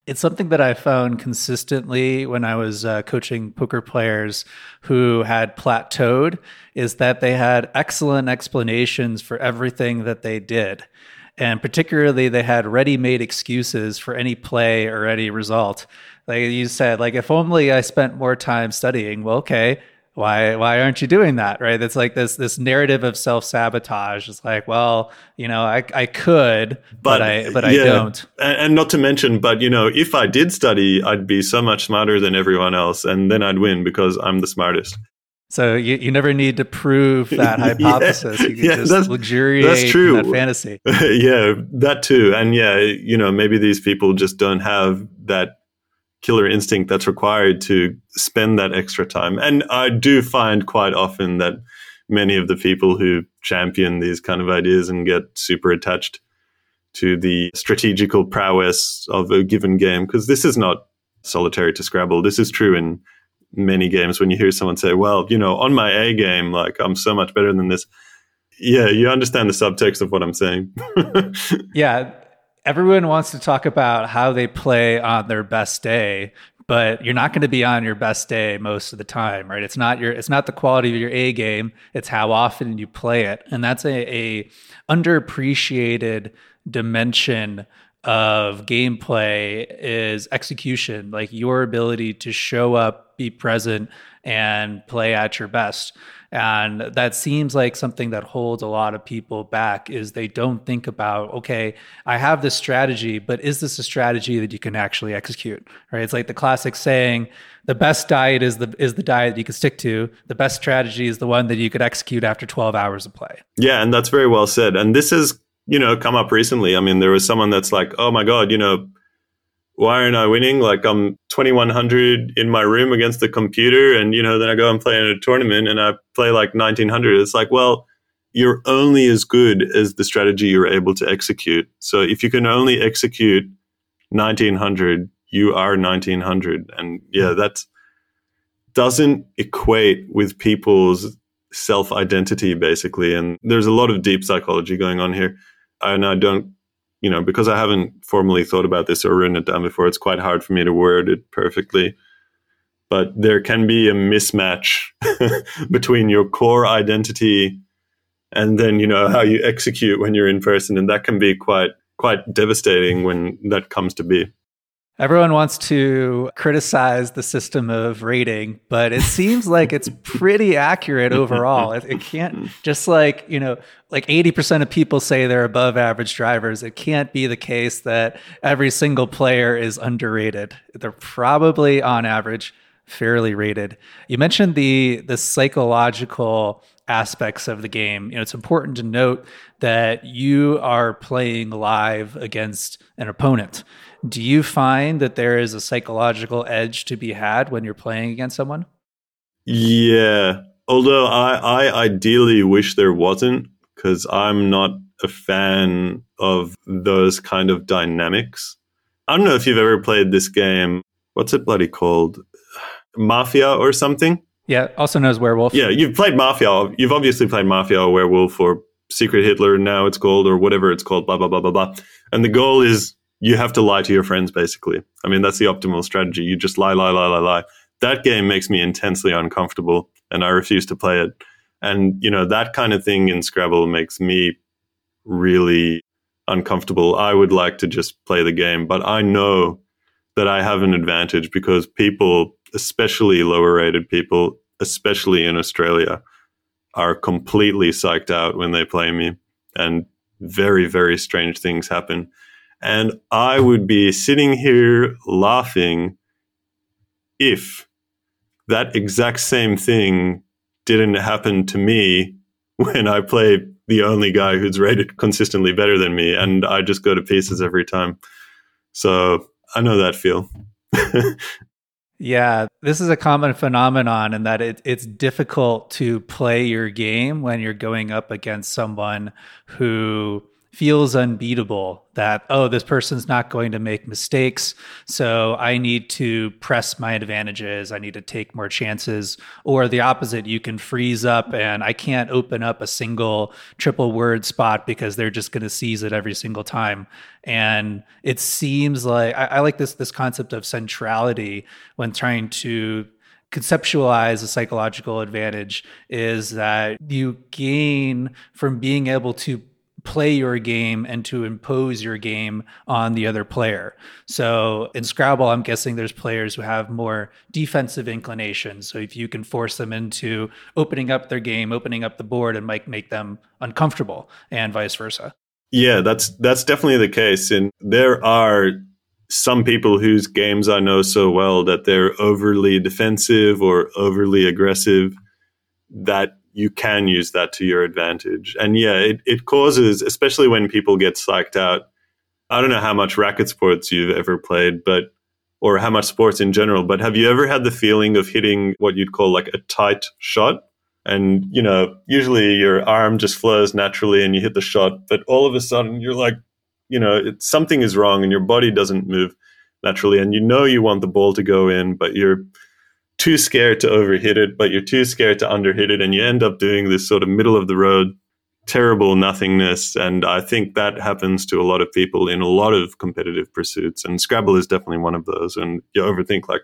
It's something that I found consistently when I was uh, coaching poker players who had plateaued is that they had excellent explanations for everything that they did. And particularly, they had ready made excuses for any play or any result. Like you said, like, if only I spent more time studying, well, okay, why why aren't you doing that right it's like this this narrative of self-sabotage it's like well you know i i could but, but i but yeah, i don't and, and, not to mention but you know if i did study i'd be so much smarter than everyone else and then i'd win because i'm the smartest so you, you never need to prove [LAUGHS] that hypothesis. yeah, you can yeah, just that's, luxuriate that's true. in that fantasy. [LAUGHS] yeah, that too. And yeah, you know, maybe these people just don't have that killer instinct that's required to spend that extra time. And I do find quite often that many of the people who champion these kind of ideas and get super attached to the strategical prowess of a given game, because this is not solitary to Scrabble. This is true in many games when you hear someone say, well, you know, on my A game, like I'm so much better than this. Yeah, you understand the subtext of what I'm saying. [LAUGHS] yeah, everyone wants to talk about how they play on their best day but you're not going to be on your best day most of the time right? It's not your it's not the quality of your a game it's how often you play it and that's a, a underappreciated dimension of gameplay is execution like your ability to show up be present and play at your best and that seems like something that holds a lot of people back is they don't think about okay i have this strategy but is this a strategy that you can actually execute right? It's like the classic saying the best diet is the is the diet you can stick to. The best strategy is the one that you could execute after 12 hours of play. Yeah and that's very well said. And this is you know, come up recently. I mean, there was someone that's like, oh my God, you know, why aren't I winning? Like I'm 2100 in my room against the computer. And, you know, then I go and play in a tournament and I play like 1900. It's like, well, you're only as good as the strategy you're able to execute. So if you can only execute 1900, you are 1900. And yeah, hmm. that doesn't equate with people's self identity, basically. And there's a lot of deep psychology going on here. And I don't, you know, because I haven't formally thought about this or written it down before, it's quite hard for me to word it perfectly. But there can be a mismatch [LAUGHS] between your core identity and then, you know, how you execute when you're in person. And that can be quite, quite devastating when that comes to be. Everyone wants to criticize the system of rating, but it seems like it's pretty accurate overall. It, it, can't just like, you know, like 80% of people say they're above average drivers. It can't be the case that every single player is underrated. They're probably on average fairly rated. You mentioned the the psychological aspects of the game. You know, it's important to note that you are playing live against an opponent. Do you find that there is a psychological edge to be had when you're playing against someone? Yeah. Although I, I ideally wish there wasn't, because I'm not a fan of those kind of dynamics. I don't know if you've ever played this game. What's it bloody called? [SIGHS] Mafia or something? Yeah, also known as Werewolf. Yeah, you've played Mafia. You've obviously played Mafia or Werewolf or Secret Hitler, now it's called, or whatever it's called, blah, blah, blah, blah, blah. And the goal is you have to lie to your friends, basically. I mean, that's the optimal strategy. You just lie, lie, lie, lie, lie. That game makes me intensely uncomfortable and I refuse to play it. And, you know, that kind of thing in Scrabble makes me really uncomfortable. I would like to just play the game, but I know that I have an advantage because people, especially lower rated people, especially in Australia, are completely psyched out when they play me. And very, very strange things happen. And I would be sitting here laughing if that exact same thing didn't happen to me [LAUGHS] when I play the only guy who's rated consistently better than me. And I just go to pieces every time. So I know that feel. [LAUGHS] yeah, this is a common phenomenon in that it, it's difficult to play your game when you're going up against someone who feels unbeatable that oh this person's not going to make mistakes. So i need to press my advantages. I need to take more chances. Or the opposite you can freeze up and i can't open up a single triple word spot because they're just going to seize it every single time. And it seems like I, I like this this concept of centrality when trying to conceptualize a psychological advantage is that you gain from being able to play your game and to impose your game on the other player. So in Scrabble, I'm guessing there's players who have more defensive inclinations. So if you can force them into opening up their game, opening up the board, and might make them uncomfortable, and vice versa. Yeah, that's that's definitely the case. And there are some people whose games I know so well that they're overly defensive or overly aggressive that you can use that to your advantage. And yeah, it, it causes, especially when people get psyched out. I don't know how much racket sports you've ever played, but or how much sports in general, but have you ever had the feeling of hitting what you'd call like a tight shot? And, you know, usually your arm just flows naturally and you hit the shot, but all of a sudden you're like, you know, it, something is wrong and your body doesn't move naturally. And you know you want the ball to go in, but you're too scared to overhit it, but you're too scared to underhit it, and you end up doing this sort of middle of the road, terrible nothingness. And I think that happens to a lot of people in a lot of competitive pursuits. And Scrabble is definitely one of those. And you overthink like,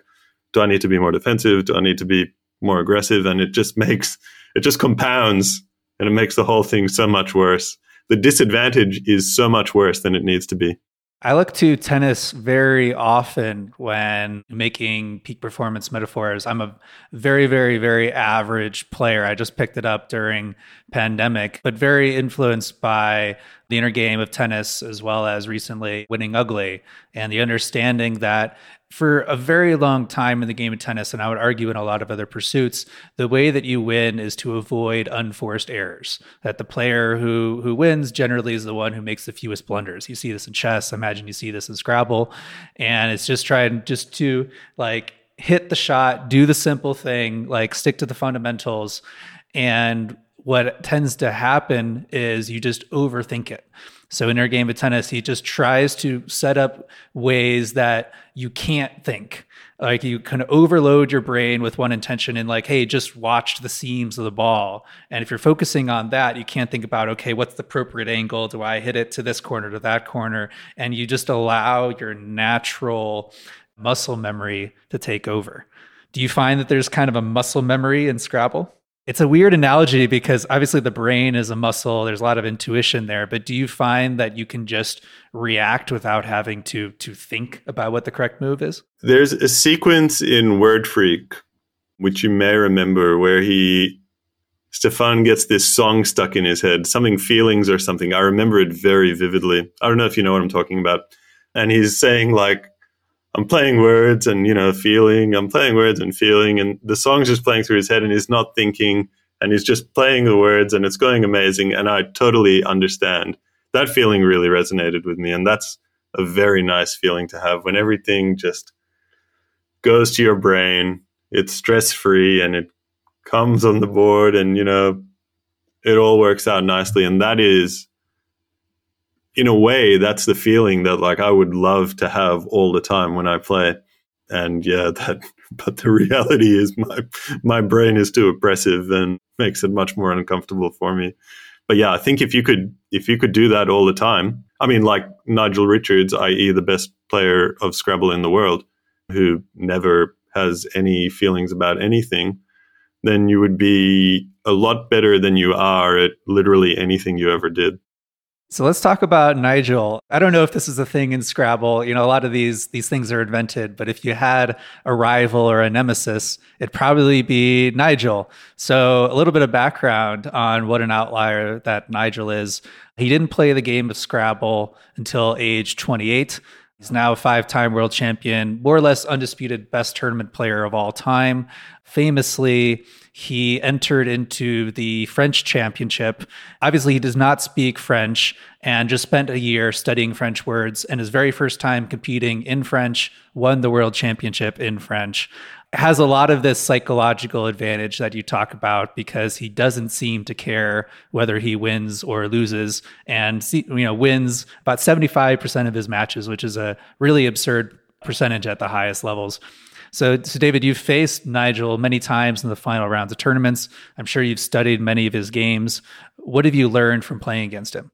do I need to be more defensive? Do I need to be more aggressive? And it just makes it just compounds and it makes the whole thing so much worse. The disadvantage is so much worse than it needs to be. I look to tennis very often when making peak performance metaphors. I'm a very, very, very average player. I just picked it up during pandemic, but very influenced by the inner game of tennis, as well as recently winning ugly, and the understanding that for a very long time in the game of tennis, and I would argue in a lot of other pursuits, the way that you win is to avoid unforced errors. That the player who who wins generally is the one who makes the fewest blunders. You see this in chess. I imagine you see this in Scrabble, and it's just trying just to like hit the shot, do the simple thing, like stick to the fundamentals, and what tends to happen is you just overthink it. So in our game of tennis, he just tries to set up ways that you can't think. Like you can overload your brain with one intention and like, hey, just watch the seams of the ball. And if you're focusing on that, you can't think about, okay, what's the appropriate angle? Do I hit it to this corner to that corner? And you just allow your natural muscle memory to take over. Do you find that there's kind of a muscle memory in Scrabble? It's a weird analogy because obviously the brain is a muscle. There's a lot of intuition there, but do you find that you can just react without having to to think about what the correct move is? There's a sequence in Word Freak, which you may remember, where he Stefan gets this song stuck in his head, something feelings or something. I remember it very vividly. I don't know if you know what I'm talking about. And he's saying like I'm playing words and you know feeling. I'm playing words and feeling, and the song's just playing through his head, and he's not thinking, and he's just playing the words, and it's going amazing. And I totally understand that feeling. Really resonated with me, and that's a very nice feeling to have when everything just goes to your brain. It's stress free, and it comes on the board, and you know it all works out nicely. And that is in a way, that's the feeling that like I would love to have all the time when I play. And yeah, [LAUGHS] that, but the reality is my, my brain is too oppressive and makes it much more uncomfortable for me. But yeah, I think if you could, if you could do that all the time, I mean, like Nigel Richards, i.e., the best player of Scrabble in the world, who never has any feelings about anything, then you would be a lot better than you are at literally anything you ever did. So let's talk about Nigel. I don't know if this is a thing in Scrabble. You know, a lot of these these things are invented, but if you had a rival or a nemesis, it'd probably be Nigel. So a little bit of background on what an outlier that Nigel is. He didn't play the game of Scrabble until age 28. He's now a five-time world champion, more or less undisputed best tournament player of all time. Famously, he entered into the French championship. Obviously, he does not speak French and just spent a year studying French words. And his very first time competing in French, won the world championship in French. Has a lot of this psychological advantage that you talk about because he doesn't seem to care whether he wins or loses, and you know wins about seventy five percent of his matches, which is a really absurd percentage at the highest levels. So, so David, you've faced Nigel many times in the final rounds of tournaments. I'm sure you've studied many of his games. What have you learned from playing against him?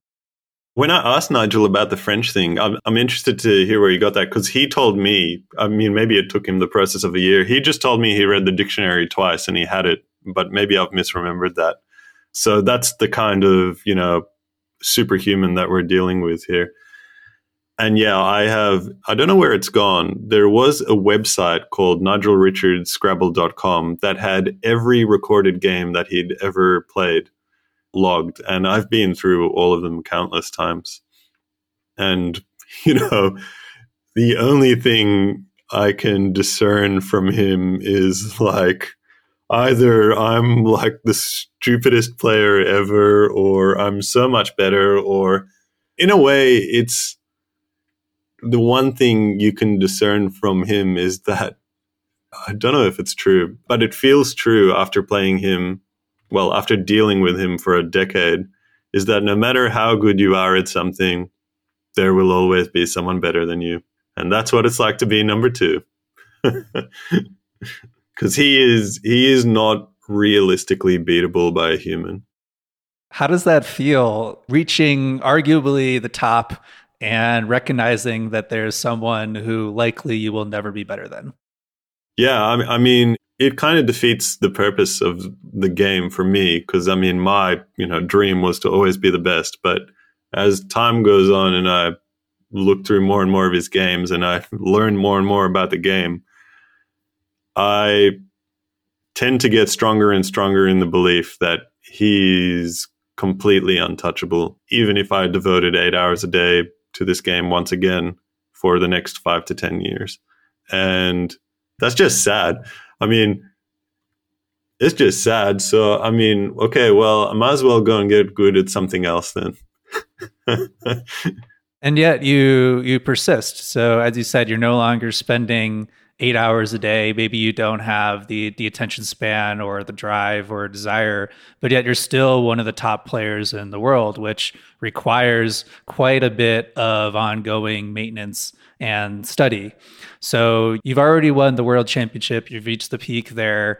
When I asked Nigel about the French thing, I'm, I'm interested to hear where he got that because he told me, I mean, maybe it took him the process of a year. He just told me he read the dictionary twice and he had it, but maybe I've misremembered that. So that's the kind of, you know, superhuman that we're dealing with here and yeah, I have, I don't know where it's gone. There was a website called nigelrichardscrabble.com that had every recorded game that he'd ever played logged. And I've been through all of them countless times. And, [LAUGHS] you know, the only thing I can discern from him is like, either I'm like the stupidest player ever, or I'm so much better, or in a way, it's, the one thing you can discern from him is that I don't know if it's true, but it feels true after playing him, well, after dealing with him for a decade, is that no matter how good you are at something, there will always be someone better than you. And that's what it's like to be number two. [LAUGHS] Cause he is he is not realistically beatable by a human. How does that feel reaching arguably the top and recognizing that there's someone who likely you will never be better than. Yeah, I mean, it kind of defeats the purpose of the game for me because I mean, my you know dream was to always be the best. But as time goes on, and I look through more and more of his games, and I [LAUGHS] learn more and more about the game, I tend to get stronger and stronger in the belief that he's completely untouchable, even if I devoted eight hours a day to this game once again for the next five to 10 years. And that's just sad. I mean, it's just sad. So, I mean, okay, well, I might as well go and get good at something else then. [LAUGHS] and yet you you persist. So, as you said, you're no longer spending eight hours a day. Maybe you don't have the the attention span or the drive or desire, but yet you're still one of the top players in the world, which requires quite a bit of ongoing maintenance and study. So you've already won the world championship. You've reached the peak there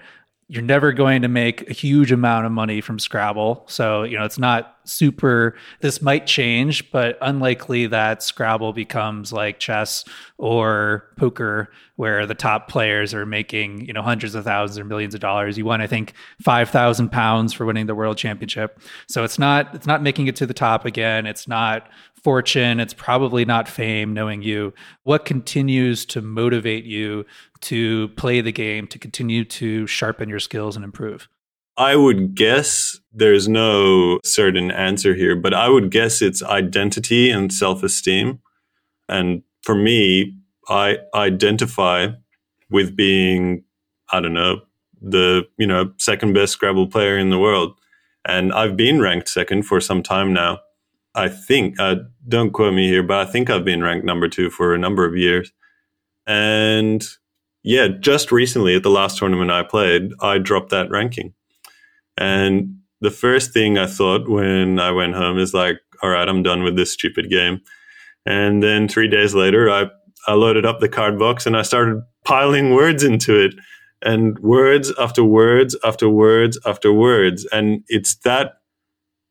you're never going to make a huge amount of money from Scrabble. So, you know, it's not super, this might change, but unlikely that Scrabble becomes like chess or poker, where the top players are making, you know, hundreds of thousands or millions of dollars. You won, I think, 5,000 pounds for winning the world championship. So it's not, it's not making it to the top again. It's not fortune. It's probably not fame, knowing you. What continues to motivate you to play the game, to continue to sharpen your skills and improve? I would guess there's no certain answer here, but I would guess it's identity and self esteem. And for me, I identify with being, I don't know, the, you know, second best Scrabble player in the world. And I've been ranked second for some time now. I think, uh, don't quote me here, but I think I've been ranked number two for a number of years. And yeah, just recently at the last tournament I played, I dropped that ranking. And the first thing I thought when I went home is like, all right, I'm done with this stupid game. And then three days later, I, I loaded up the card box and I started piling words into it and words after words after words after words. And it's that,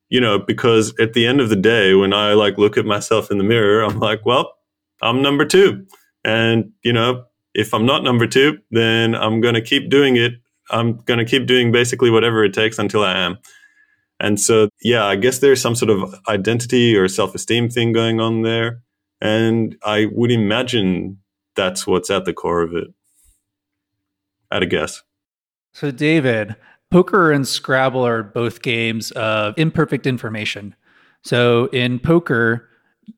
you know, because at the end of the day, when I like look at myself in the mirror, I'm like, well, I'm number two. And, you know, if I'm not number two, then I'm going to keep doing it. I'm going to keep doing basically whatever it takes until I am. And so, yeah, I guess there's some sort of identity or self esteem thing going on there. And I would imagine that's what's at the core of it. At a guess. So, David, poker and Scrabble are both games of imperfect information. So, in poker,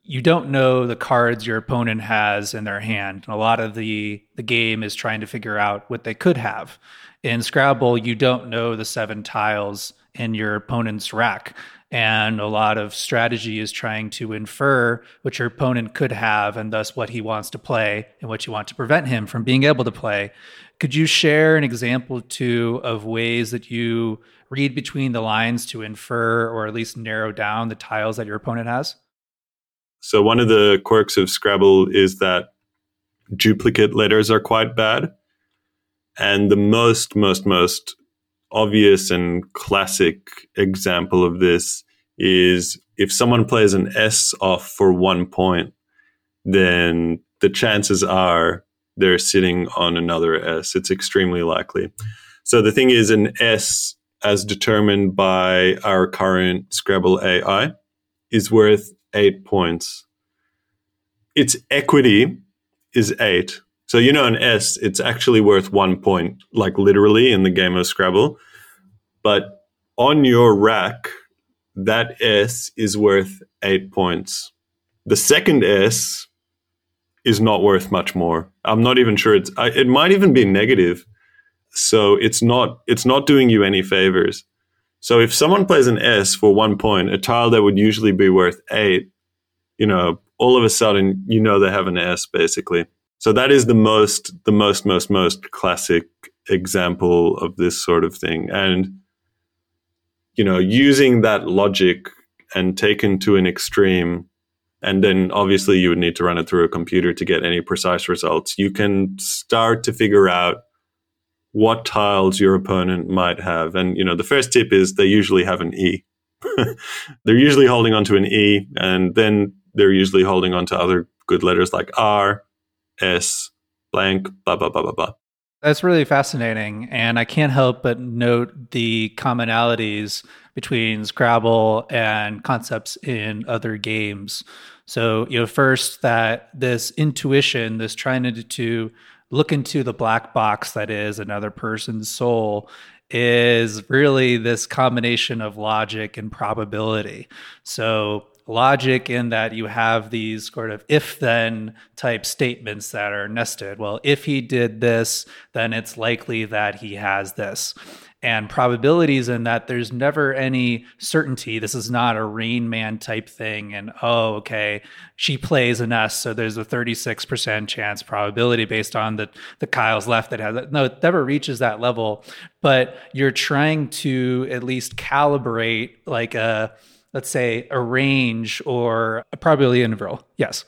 you don't know the cards your opponent has in their hand. And a lot of the the game is trying to figure out what they could have. In Scrabble, you don't know the seven tiles in your opponent's rack. And a lot of strategy is trying to infer what your opponent could have and thus what he wants to play and what you want to prevent him from being able to play. Could you share an example two of ways that you read between the lines to infer or at least narrow down the tiles that your opponent has? So one of the quirks of Scrabble is that duplicate letters are quite bad. And the most, most, most obvious and classic example of this is if someone plays an S off for one point, then the chances are they're sitting on another S. It's extremely likely. So the thing is, an S, as determined by our current Scrabble AI, is worth eight points. Its equity is eight. So, you know, an S, it's actually worth one point, like literally in the game of Scrabble. But on your rack, that S is worth eight points. The second S is not worth much more. I'm not even sure it's, I, it might even be negative. So it's not, it's not doing you any favors. So if someone plays an S for one point, a tile that would usually be worth eight, you know, all of a sudden you know they have an S basically. So that is the most, the most, most, most classic example of this sort of thing. And, you know, using that logic and taken to an extreme, and then obviously you would need to run it through a computer to get any precise results. You can start to figure out what tiles your opponent might have. And, you know, the first tip is they usually have an E. [LAUGHS] they're usually holding onto an E, and then they're usually holding onto other good letters like R, S, blank, blah, blah, blah, blah, blah. That's really fascinating. And I can't help but note the commonalities between Scrabble and concepts in other games. So, you know, first that this intuition, this trying to, to look into the black box that is another person's soul is really this combination of logic and probability. So, logic in that you have these sort of if then type statements that are nested. Well, if he did this, then it's likely that he has this and probabilities in that there's never any certainty. This is not a Rain Man type thing. And oh, okay, she plays an S, so there's a 36% chance probability based on the the tiles left that has it. No, it never reaches that level. But you're trying to at least calibrate like a let's say a range or a probability interval. Yes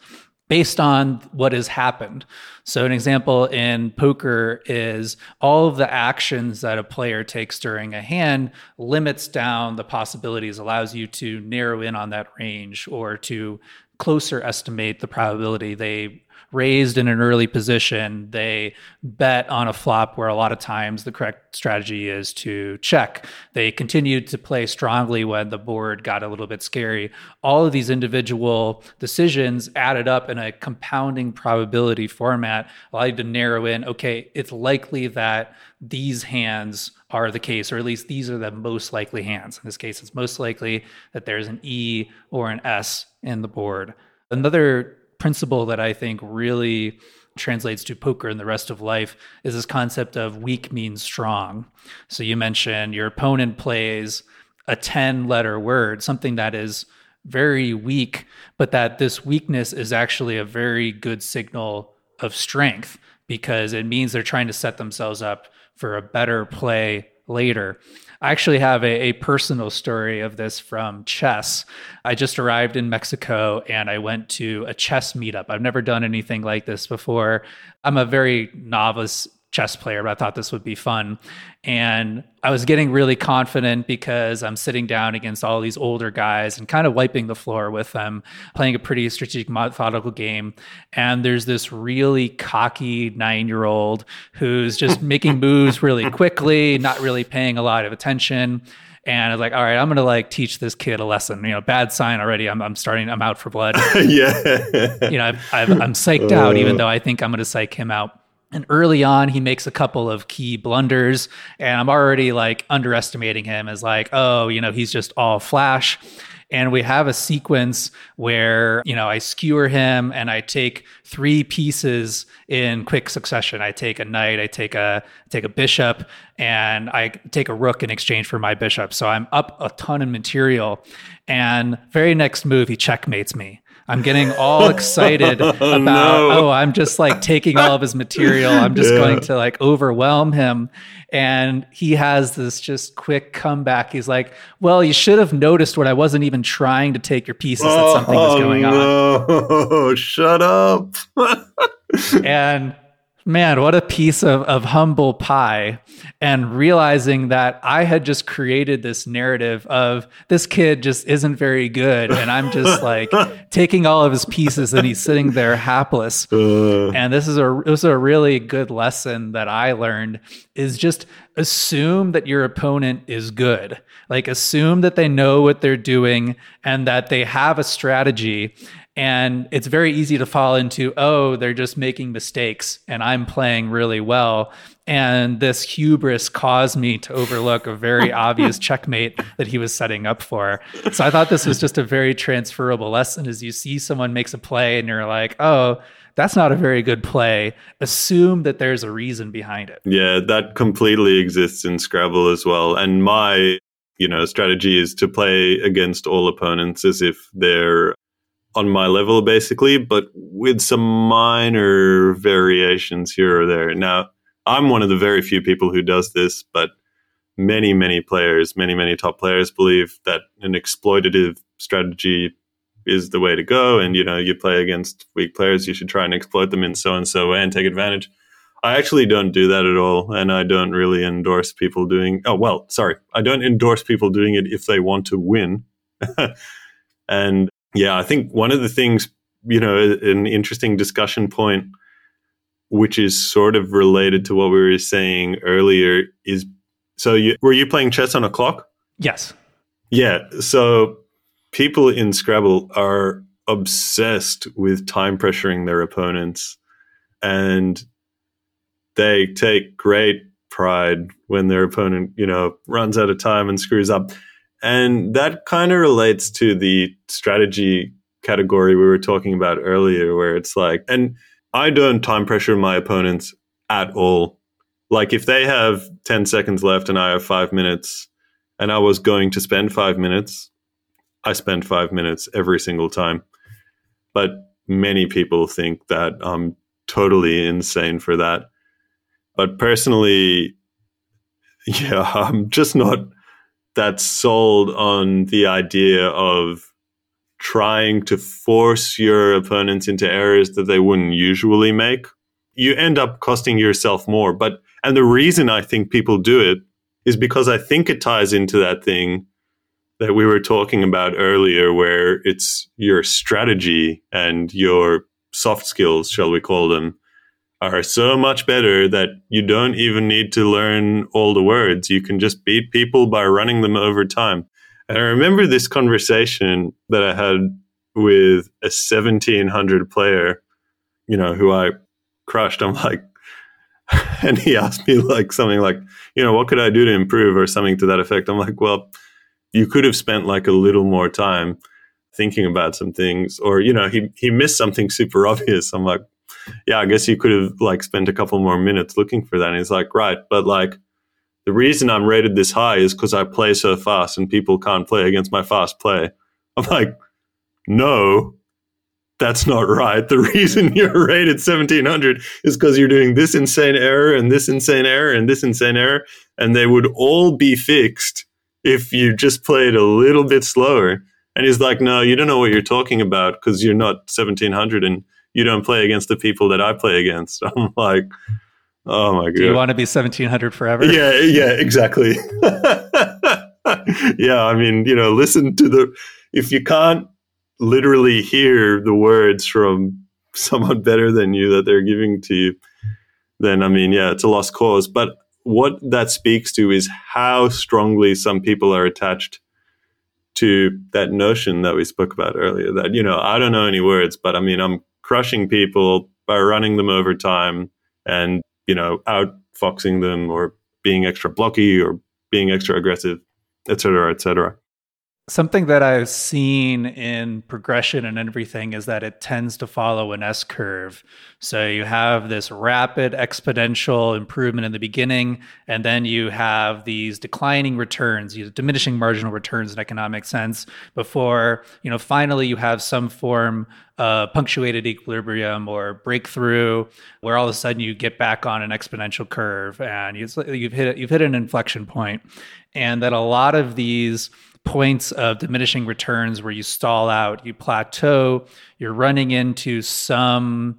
based on what has happened. So, an example in poker is all of the actions that a player takes during a hand limits down the possibilities, allows you to narrow in on that range or to closer estimate the probability they raised in an early position, they bet on a flop where a lot of times the correct strategy is to check. They continued to play strongly when the board got a little bit scary. All of these individual decisions added up in a compounding probability format, allow you to narrow in, okay, it's likely that these hands are the case, or at least these are the most likely hands. In this case, it's most likely that there's an E or an S in the board. Another principle that I think really translates to poker and the rest of life is this concept of weak means strong. So you mentioned your opponent plays a 10 letter word, something that is very weak, but that this weakness is actually a very good signal of strength because it means they're trying to set themselves up for a better play later. I actually have a, a, personal story of this from chess. I just arrived in Mexico and I went to a chess meetup. I've never done anything like this before. I'm a very novice chess player, but I thought this would be fun. And I was getting really confident because I'm sitting down against all these older guys and kind of wiping the floor with them, playing a pretty strategic, methodical game. And there's this really cocky nine year old who's just [LAUGHS] making moves really quickly, not really paying a lot of attention. And I was like, all right, I'm gonna like teach this kid a lesson. You know, bad sign already. I'm, I'm starting. I'm out for blood. [LAUGHS] yeah. You know, i am psyched out, even uh. though I think I'm gonna psych him out. And early on, he makes a couple of key blunders, and I'm already like underestimating him as like, oh, you know, he's just all flash. And we have a sequence where, you know, I skewer him and I take three pieces in quick succession. I take a knight, I take a take a bishop, and I take a rook in exchange for my bishop. So I'm up a ton of material. And very next move, he checkmates me. I'm getting all [LAUGHS] excited oh, about, no. oh, I'm just like taking all of his material. I'm just yeah. going to like overwhelm him. And he has this just quick comeback. He's like, well, you should have noticed when I wasn't even trying to take your pieces that something was oh, going oh, no. on. [LAUGHS] Oh, shut up. [LAUGHS] and man, what a piece of, of humble pie. And realizing that I had just created this narrative of this kid just isn't very good. And I'm just [LAUGHS] like taking all of his pieces and he's sitting there hapless. [LAUGHS] Uh. And this is a, this is a really good lesson that I learned is just assume that your opponent is good. Like assume that they know what they're doing and that they have a strategy and it's very easy to fall into, oh, they're just making mistakes and I'm playing really well. And this hubris caused me to overlook a very [LAUGHS] obvious checkmate that he was setting up for. So I thought this was just a very transferable lesson as you see someone makes a play and you're like, oh, that's not a very good play. Assume that there's a reason behind it. Yeah, that completely exists in Scrabble as well. And my, you know, strategy is to play against all opponents as if they're on my level basically, but with some minor variations here or there. Now, I'm one of the very few people who does this, but many, many players, many, many top players believe that an exploitative strategy is the way to go. And, you know, you play against weak players, you should try and exploit them in so and so way and take advantage. I actually don't do that at all. And I don't really endorse people doing, oh, well, sorry. I don't endorse people doing it if they want to win. [LAUGHS] and yeah, I think one of the things, you know, an interesting discussion point, which is sort of related to what we were saying earlier, is so you, were you playing chess on a clock? Yes. Yeah. So people in Scrabble are obsessed with time pressuring their opponents and they take great pride when their opponent, you know, runs out of time and screws up. And that kind of relates to the strategy category we were talking about earlier, where it's like, and I don't time pressure my opponents at all. Like if they have 10 seconds left and I have five minutes and I was going to spend five minutes, I spend five minutes every single time. But many people think that I'm totally insane for that. But personally, [LAUGHS] yeah, I'm just not that sold on the idea of trying to force your opponents into errors that they wouldn't usually make. You end up costing yourself more. But, and the reason I think people do it is because I think it ties into that thing that we were talking about earlier, where it's your strategy and your soft skills, shall we call them, are so much better that you don't even need to learn all the words. You can just beat people by running them over time. And I remember this conversation that I had with a 1700 player, you know, who I crushed. I'm like, [LAUGHS] and he asked me like something like, you know, what could I do to improve or something to that effect. I'm like, well, you could have spent like a little more time thinking about some things or, you know, he, he missed something super [LAUGHS] obvious. I'm like, yeah, I guess you could have like spent a couple more minutes looking for that. And he's like, right, but like the reason I'm rated this high is because I play so fast and people can't play against my fast play. [LAUGHS] I'm like, no, that's not right. The [LAUGHS] reason you're rated 1700 is because you're doing this insane error and this insane error and this insane error. And they would all be fixed if you just played a little bit slower. And he's like, no, you don't know what you're talking about because you're not 1700 and you don't play against the people that I play against. [LAUGHS] I'm like, oh my god. Do you want to be 1700 forever? Yeah, yeah, exactly. [LAUGHS] yeah, I mean, you know, listen to the if you can't literally hear the words from [LAUGHS] someone better than you that they're giving to you, then I mean, yeah, it's a lost cause. But what that speaks to is how strongly some people are attached to that notion that we spoke about earlier that you know i don't know any words but i mean i'm crushing people by running them over time and, you know, outfoxing them or being extra blocky or being extra aggressive, et cetera, et cetera. Something that I've seen in progression and everything is that it tends to follow an S curve. So you have this rapid exponential improvement in the beginning, and then you have these declining returns, these diminishing marginal returns in economic sense before, you know, finally you have some form of punctuated equilibrium or breakthrough where all of a sudden you get back on an exponential curve and you've hit you've hit an inflection point and that a lot of these points of diminishing returns where you stall out, you plateau, you're running into some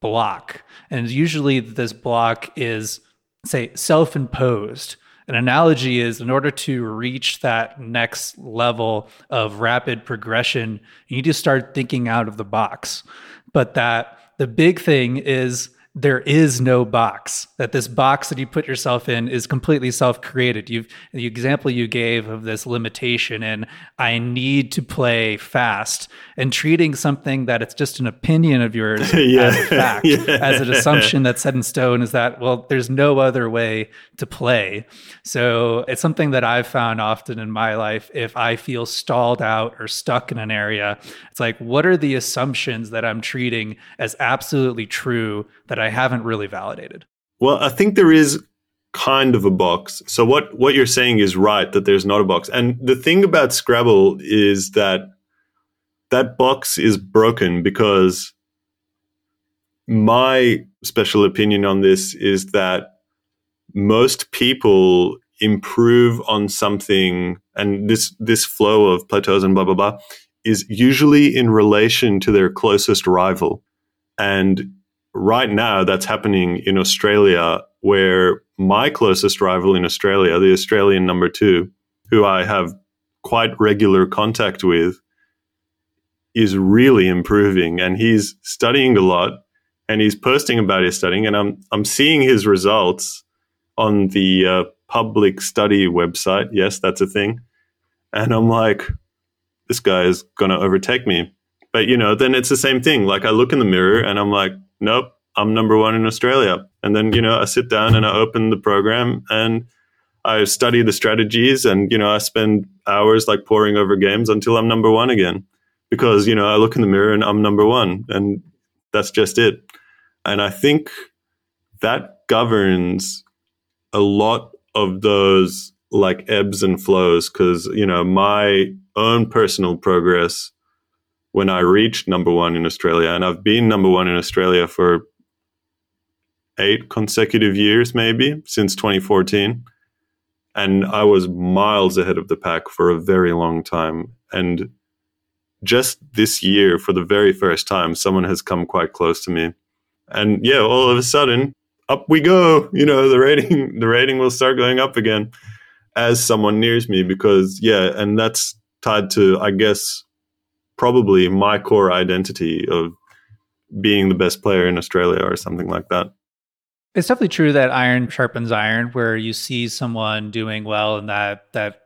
block. And usually this block is, say, self imposed. An analogy is in order to reach that next level of rapid progression, you need to start thinking out of the box. But that the big thing is there is no box that this box that you put yourself in is completely self-created you've the example you gave of this limitation and i need to play fast and treating something that it's just an opinion of yours yeah. [LAUGHS] as a fact [LAUGHS] yeah. as an assumption that's set in stone is that well there's no other way to play so it's something that i've found often in my life if i feel stalled out or stuck in an area it's like what are the assumptions that i'm treating as absolutely true that I haven't really validated. Well, I think there is kind of a box. So what what you're saying is right that there's not a box. And the thing about Scrabble is that that box is broken because my special opinion on this is that most people improve on something and this this flow of plateaus and blah blah blah is usually in relation to their closest rival. And right now that's happening in Australia, where my closest rival in Australia, the Australian number two, who I have quite regular contact with, is really improving and he's studying a lot and he's posting about his studying and I'm I'm seeing his results on the uh, public study website. Yes, that's a thing. And I'm like this guy is going to overtake me. But you know, then it's the same thing. Like I look in the mirror and I'm like nope, I'm number one in Australia. And then, you know, I sit down and I open the program and I study the strategies and, you know, I spend hours like poring over games until I'm number one again. Because, you know, I look in the mirror and I'm number one and that's just it. And I think that governs a lot of those like ebbs and flows because, you know, my own personal progress when I reached number one in Australia, and I've been number one in Australia for eight consecutive years, maybe since 2014. And I was miles ahead of the pack for a very long time. And just this year, for the very first time, someone has come quite close to me. And yeah, all of a sudden, up we go. You know, the rating, [LAUGHS] the rating will start going up again as someone nears me because yeah, and that's tied to, I guess, probably my core identity of being the best player in Australia or something like that. It's definitely true that iron sharpens iron, where you see someone doing well and that that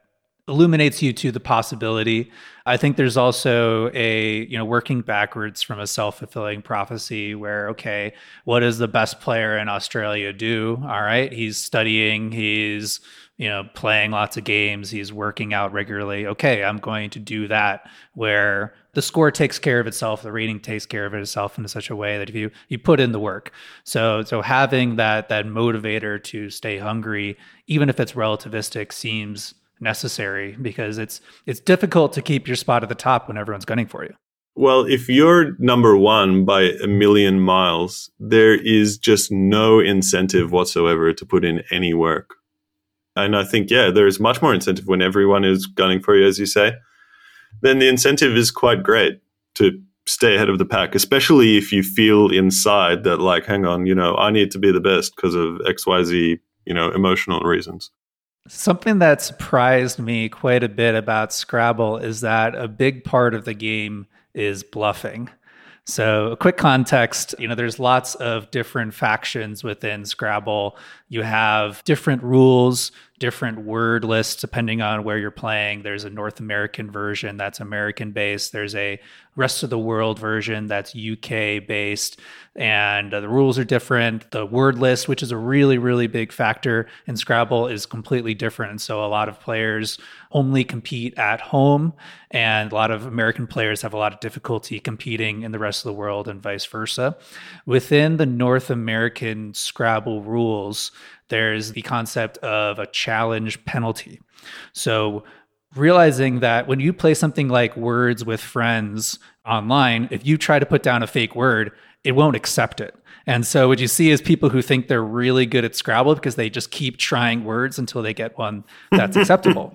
illuminates you to the possibility. I think there's also a, you know, working backwards from a self-fulfilling prophecy where okay, what does the best player in Australia do? All right, he's studying, he's you know, playing lots of games, he's working out regularly. Okay, I'm going to do that where the score takes care of itself, the rating takes care of itself in such a way that if you you put in the work. So so having that that motivator to stay hungry, even if it's relativistic, seems necessary because it's it's difficult to keep your spot at the top when everyone's gunning for you. Well, if you're number one by a million miles, there is just no incentive whatsoever to put in any work. And I think, yeah, there's much more incentive when everyone is gunning for you, as you say. Then the incentive is quite great to stay ahead of the pack, especially if you feel inside that, like, hang on, you know, I need to be the best because of XYZ, you know, emotional reasons. Something that surprised me quite a bit about Scrabble is that a big part of the game is bluffing. So, a quick context you know, there's lots of different factions within Scrabble. You have different rules, different word lists depending on where you're playing. There's a North American version that's American based, there's a rest of the world version that's UK based, and uh, the rules are different. The word list, which is a really, really big factor in Scrabble, is completely different. So, a lot of players only compete at home, and a lot of American players have a lot of difficulty competing in the rest of the world, and vice versa. Within the North American Scrabble rules, there's the concept of a challenge penalty. So, realizing that when you play something like words with friends online, if you try to put down a fake word, it won't accept it. And so what you see is people who think they're really good at Scrabble because they just keep trying words until they get one that's [LAUGHS] acceptable.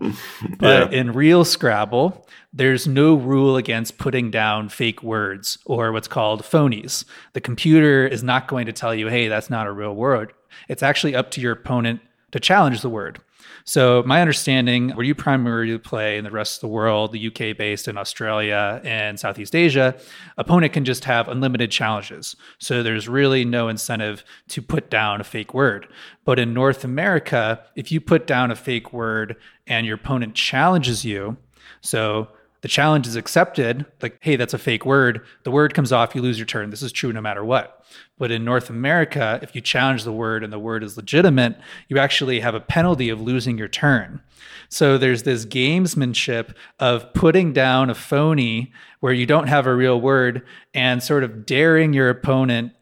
But yeah. in real Scrabble, there's no rule against putting down fake words or what's called phonies. The computer is not going to tell you, hey, that's not a real word. It's actually up to your opponent to challenge the word. So my understanding, where you primarily play in the rest of the world, the UK based in Australia and Southeast Asia, opponent can just have unlimited challenges. So there's really no incentive to put down a fake word. But in North America, if you put down a fake word and your opponent challenges you, so the challenge is accepted, like, hey, that's a fake word. The word comes off, you lose your turn. This is true no matter what. But in North America, if you challenge the word and the word is legitimate, you actually have a penalty of losing your turn. So there's this gamesmanship of putting down a phony where you don't have a real word and sort of daring your opponent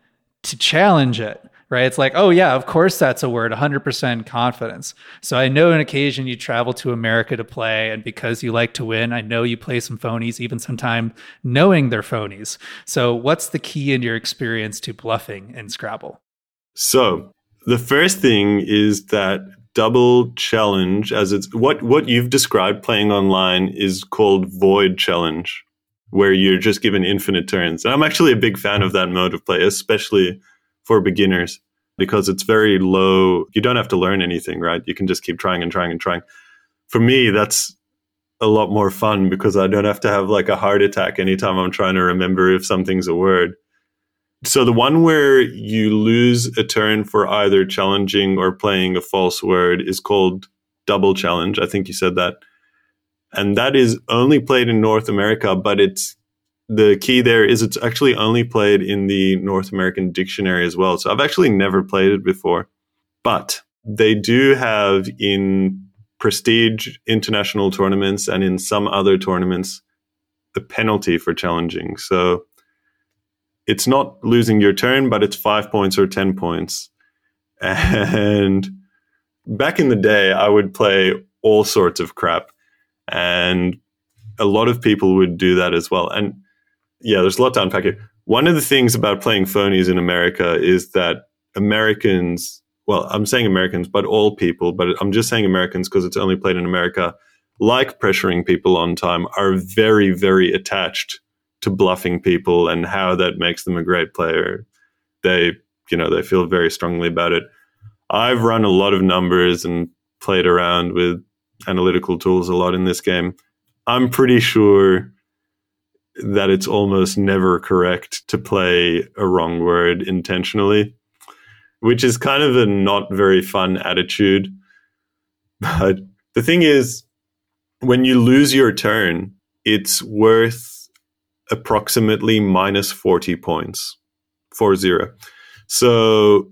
to challenge it right? It's like, oh, yeah, of course that's a word, 100% confidence. So I know an occasion you travel to America to play, and because you like to win, I know you play some phonies, even sometime knowing they're phonies. So what's the key in your experience to bluffing in Scrabble? So the first thing is that double challenge as it's what what you've described playing online is called void challenge where you're just given infinite turns and i'm actually a big fan of that mode of play especially for beginners because it's very low. You don't have to learn anything, right? You can just keep trying and trying and trying. For me, that's a lot more fun because I don't have to have like a heart attack anytime I'm trying to remember if something's a word. So the one where you lose a turn for either challenging or playing a false word is called double challenge. I think you said that. And that is only played in North America, but it's the key there is it's actually only played in the North American dictionary as well. So I've actually never played it before. But they do have in prestige international tournaments and in some other tournaments a penalty for challenging. So it's not losing your turn, but it's five points or 10 points. And back in the day, I would play all sorts of crap. And a lot of people would do that as well. And yeah, there's a lot to unpack here. One of the things about playing phonies in America is that Americans, well, I'm saying Americans, but all people, but I'm just saying Americans because it's only played in America, like pressuring people on time, are very, very attached to bluffing people and how that makes them a great player. They, you know, they feel very strongly about it. I've run a lot of numbers and played around with analytical tools a lot in this game. I'm pretty sure that it's almost never correct to play a wrong word intentionally, which is kind of a not very fun attitude. But the thing is, when you lose your turn, it's worth approximately minus 40 points, 4 0. So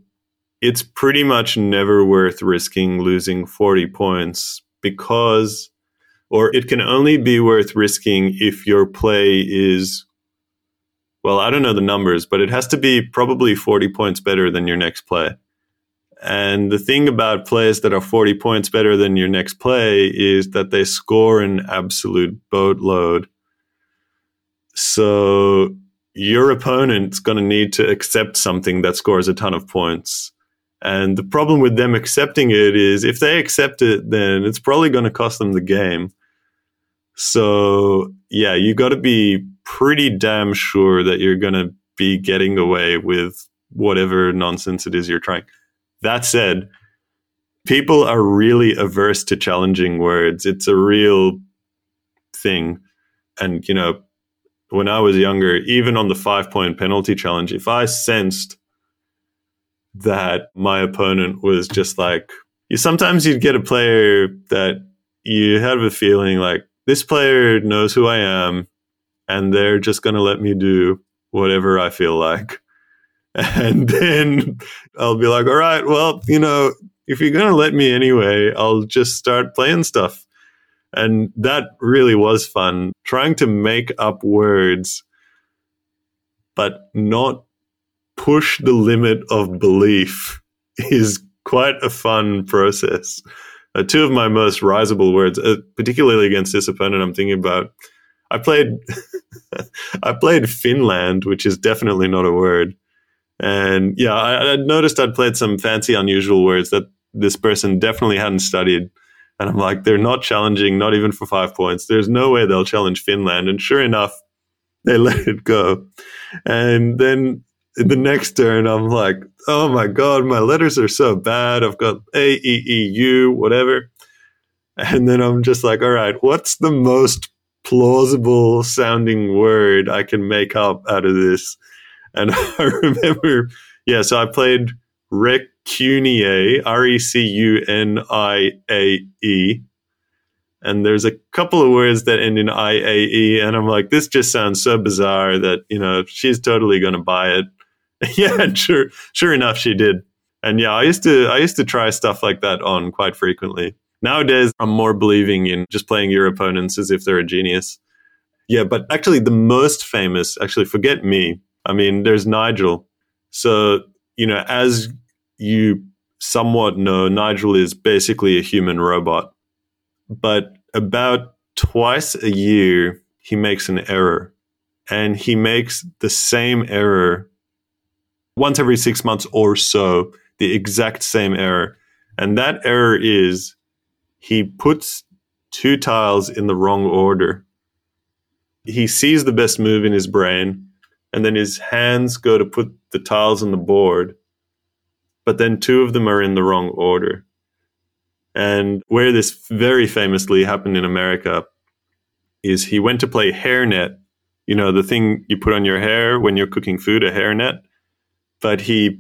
it's pretty much never worth risking losing 40 points because or it can only be worth risking if your play is well i don't know the numbers but it has to be probably 40 points better than your next play. And the thing about plays that are 40 points better than your next play is that they score an absolute boatload. So your opponent's going to need to accept something that scores a ton of points. And the problem with them accepting it is if they accept it, then it's probably going to cost them the game. So, yeah, you got to be pretty damn sure that you're going to be getting away with whatever nonsense it is you're trying. That said, people are really averse to challenging words. It's a real thing. And, you know, when I was younger, even on the five point penalty challenge, if I sensed that my opponent was just like you sometimes you'd get a player that you have a feeling like this player knows who I am and they're just going to let me do whatever I feel like. [LAUGHS] And then I'll be like, all right, well, you know, if you're going to let me anyway, I'll just start playing stuff. And that really was fun trying to make up words, but not push the limit of belief is quite a fun process. Uh, two of my most risible words, uh, particularly against this opponent, I'm thinking about. I played, [LAUGHS] I played Finland, which is definitely not a word, and yeah, I, I noticed I'd played some fancy, unusual words that this person definitely hadn't studied. And I'm like, they're not challenging, not even for five points. There's no way they'll challenge Finland. And sure enough, they [LAUGHS] let it go. And then the next turn, I'm like, oh my God, my letters are so bad. I've got A, E, E, U, whatever. And then I'm just like, all right, what's the most plausible sounding word I can make up out of this? And [LAUGHS] I remember, yeah, so I played Recunie, R E C U N I A E. And there's a couple of words that end in I A E. And I'm like, this just sounds so bizarre that, you know, she's totally going to buy it. [LAUGHS] yeah, mm-hmm. sure. Sure enough, she did. And yeah, I used to I used to try stuff like that on quite frequently. Nowadays, I'm more believing in just playing your opponents as if they're a genius. Yeah, but actually, the most famous, actually, forget me. I mean, there's Nigel. So, you know, as you somewhat know, Nigel is basically a human robot. But about twice a year, he makes an error. And he makes the same error once every six months or so the exact same error. And that error is he puts two tiles in the wrong order. He sees the best move in his brain, and then his hands go to put the tiles on the board, but then two of them are in the wrong order. And where this very famously happened in America is he went to play hairnet, you know, the thing you put on your hair when you're cooking food, a hairnet but he,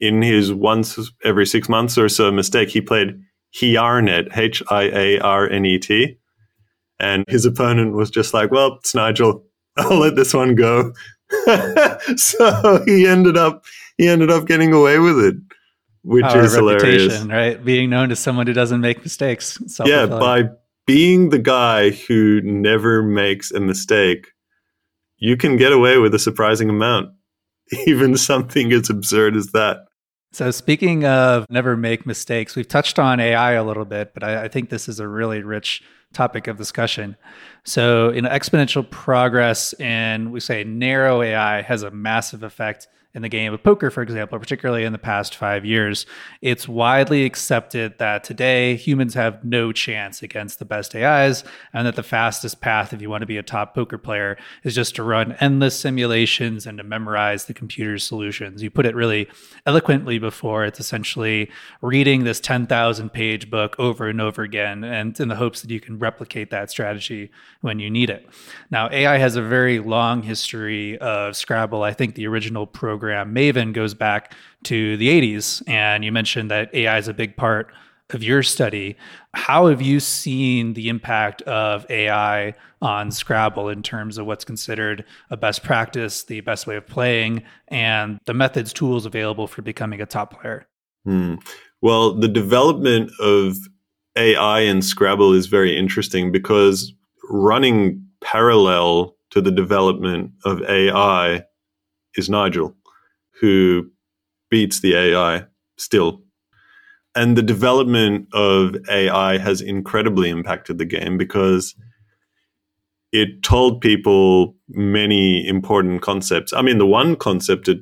in his once every six months or so mistake, he played Hiarnet, H I A R N E T. And his opponent was just like, well, it's Nigel. [LAUGHS] I'll let this one go. [LAUGHS] so he ended up he ended up getting away with it, which Power is hilarious, right? Being known as someone who doesn't make mistakes. Yeah, by being the guy who never makes a mistake, you can get away with a surprising amount, [LAUGHS] even something as absurd as that. So, speaking of never make mistakes, we've touched on AI a little bit, but I, I think this is a really rich topic of discussion. So, you know, exponential progress in we say narrow AI has a massive effect in the game of poker, for example, particularly in the past five years, it's widely accepted that today humans have no chance against the best AIs, and that the fastest path, if you want to be a top poker player, is just to run endless simulations and to memorize the computer's solutions. You put it really eloquently before. It's essentially reading this 10,000 page book over and over again, and in the hopes that you can replicate that strategy when you need it. Now, AI has a very long history of Scrabble. I think the original program Maven, goes back to the 80s. And you mentioned that AI is a big part of your study. How have you seen the impact of AI on Scrabble in terms of what's considered a best practice, the best way of playing, and the methods, tools available for becoming a top player? Hmm. Well, the development of AI in Scrabble is very interesting because running parallel to the development of AI is Nigel who beats the AI still. And the development of AI has incredibly impacted the game because it told people many important concepts. I mean, the one concept it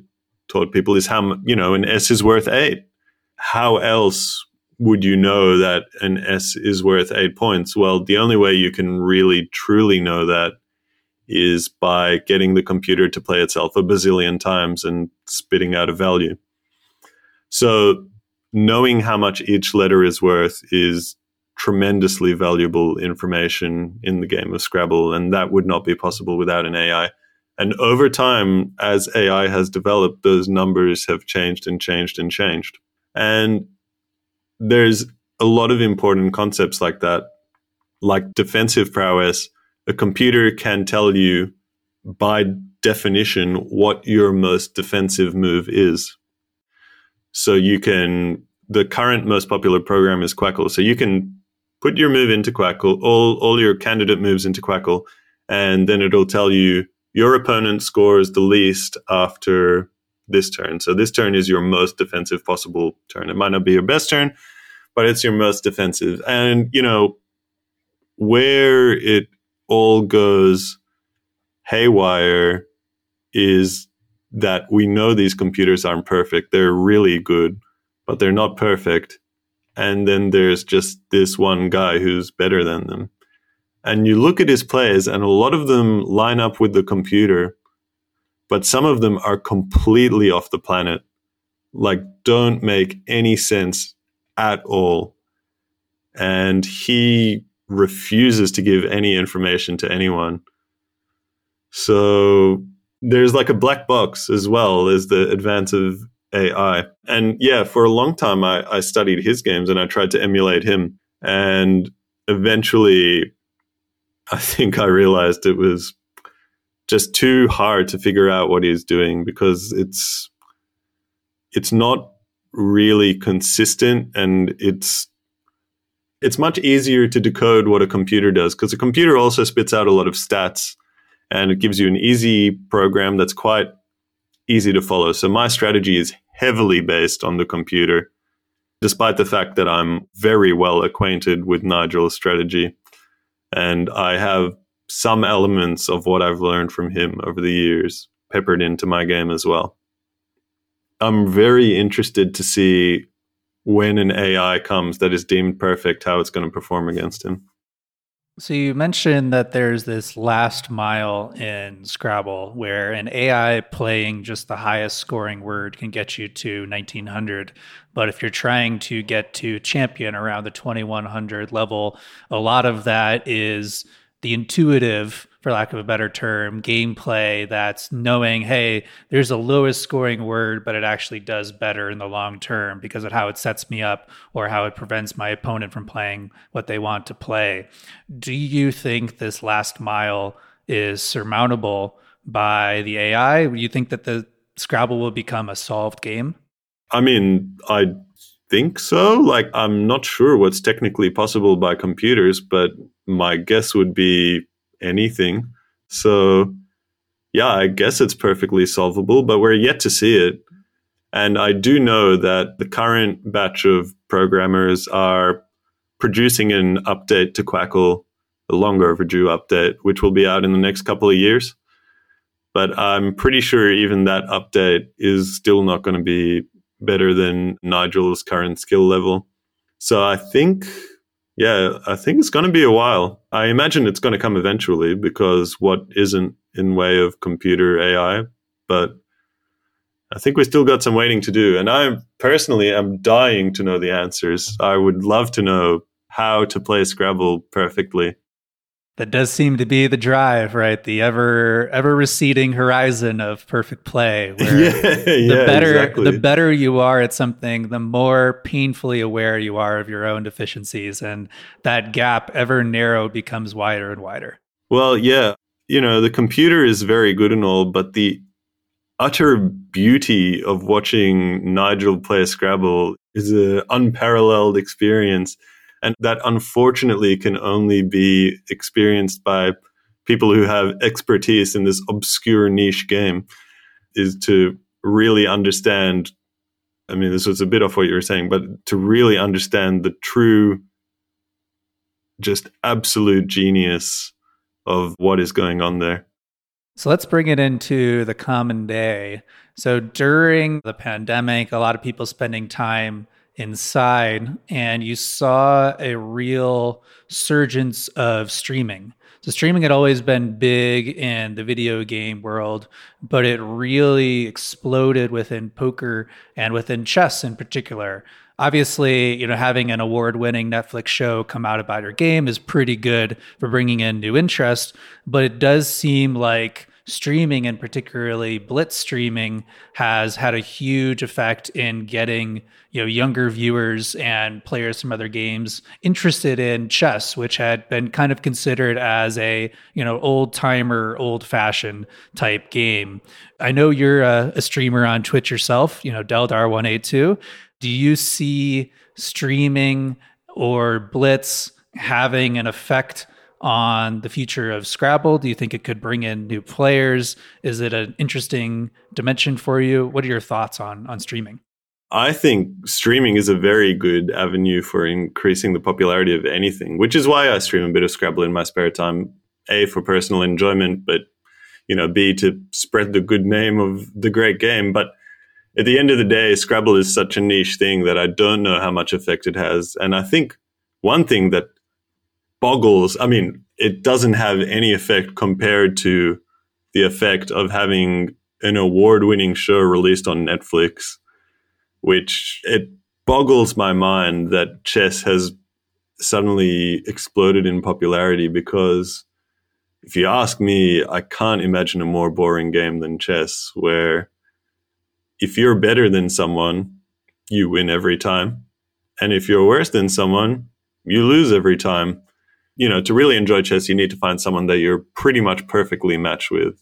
taught people is how, you know, an S is worth eight. How else would you know that an S is worth eight points? Well, the only way you can really truly know that is by getting the computer to play itself a bazillion times and spitting out a value. So knowing how much each letter is worth is tremendously valuable information in the game of Scrabble, and that would not be possible without an AI. And over time, as AI has developed, those numbers have changed and changed and changed. And there's a lot of important concepts like that, like defensive prowess, a computer can tell you by definition what your most defensive move is. So you can, the current most popular program is Quackle. So you can put your move into Quackle, all, all your candidate moves into Quackle, and then it'll tell you your opponent scores the least after this turn. So this turn is your most defensive possible turn. It might not be your best turn, but it's your most defensive. And, you know, where it all goes haywire is that we know these computers aren't perfect. They're really good, but they're not perfect. And then there's just this one guy who's better than them. And you look at his players, and a lot of them line up with the computer, but some of them are completely off the planet, like don't make any sense at all. And he refuses to give any information to anyone. So there's like a black box as well as the advance of AI. And yeah, for a long time, I, I studied his games and I tried to emulate him. And eventually, I think I realized it was just too hard to figure out what he's doing because it's it's not really consistent and it's it's much easier to decode what a computer does because a computer also spits out a lot of stats and it gives you an easy program that's quite easy to follow. So my strategy is heavily based on the computer, despite the fact that I'm very well acquainted with Nigel's strategy. And I have some elements of what I've learned from him over the years peppered into my game as well. I'm very interested to see when an AI comes that is deemed perfect, how it's going to perform against him. So you mentioned that there's this last mile in Scrabble where an AI playing just the highest scoring word can get you to 1900. But if you're trying to get to champion around the 2100 level, a lot of that is the intuitive for lack of a better term, gameplay that's knowing, hey, there's a lowest scoring word, but it actually does better in the long term because of how it sets me up or how it prevents my opponent from playing what they want to play. Do you think this last mile is surmountable by the AI? Do you think that the Scrabble will become a solved game? I mean, I think so. Like, I'm not sure what's technically possible by computers, but my guess would be anything. So, yeah, I guess it's perfectly solvable, but we're yet to see it. And I do know that the current batch of programmers are producing an update to Quackle, a longer overdue update, which will be out in the next couple of years. But I'm pretty sure even that update is still not going to be better than Nigel's current skill level. So I think, yeah, I think it's going to be a while. I imagine it's going to come eventually because what isn't in way of computer AI, but I think we still got some waiting to do. And I personally am dying to know the answers. I would love to know how to play Scrabble perfectly. That does seem to be the drive, right? The ever ever receding horizon of perfect play. [LAUGHS] Where yeah, the yeah, better exactly. the better you are at something, the more painfully aware you are of your own deficiencies, and that gap ever narrow becomes wider and wider. Well, yeah, you know, the computer is very good and all, but the utter beauty of watching Nigel play Scrabble is an unparalleled experience. And that unfortunately can only be experienced by people who have expertise in this obscure niche game, is to really understand. I mean, this was a bit off what you were saying, but to really understand the true, just absolute genius of what is going on there. So let's bring it into the common day. So during the pandemic, a lot of people spending time inside, and you saw a real surgence of streaming. So streaming had always been big in the video game world, but it really exploded within poker and within chess in particular obviously, you know, having an award-winning Netflix show come out about your game is pretty good for bringing in new interest, but it does seem like streaming and particularly blitz streaming has had a huge effect in getting you know younger viewers and players from other games interested in chess which had been kind of considered as a you know old timer old fashioned type game. I know you're a, a streamer on twitch yourself you know deldar182 do you see streaming or Blitz having an effect on the future of Scrabble? Do you think it could bring in new players? Is it an interesting dimension for you? What are your thoughts on on streaming? I think streaming is a very good avenue for increasing the popularity of anything, which is why I stream a bit of Scrabble in my spare time. A for personal enjoyment, but you know, B to spread the good name of the great game. But at the end of the day, Scrabble is such a niche thing that I don't know how much effect it has. And I think one thing that boggles, I mean, it doesn't have any effect compared to the effect of having an award winning show released on Netflix, which it boggles my mind that chess has suddenly exploded in popularity because if you ask me, I can't imagine a more boring game than chess where if you're better than someone, you win every time. And if you're worse than someone, you lose every time. You know, to really enjoy chess, you need to find someone that you're pretty much perfectly matched with.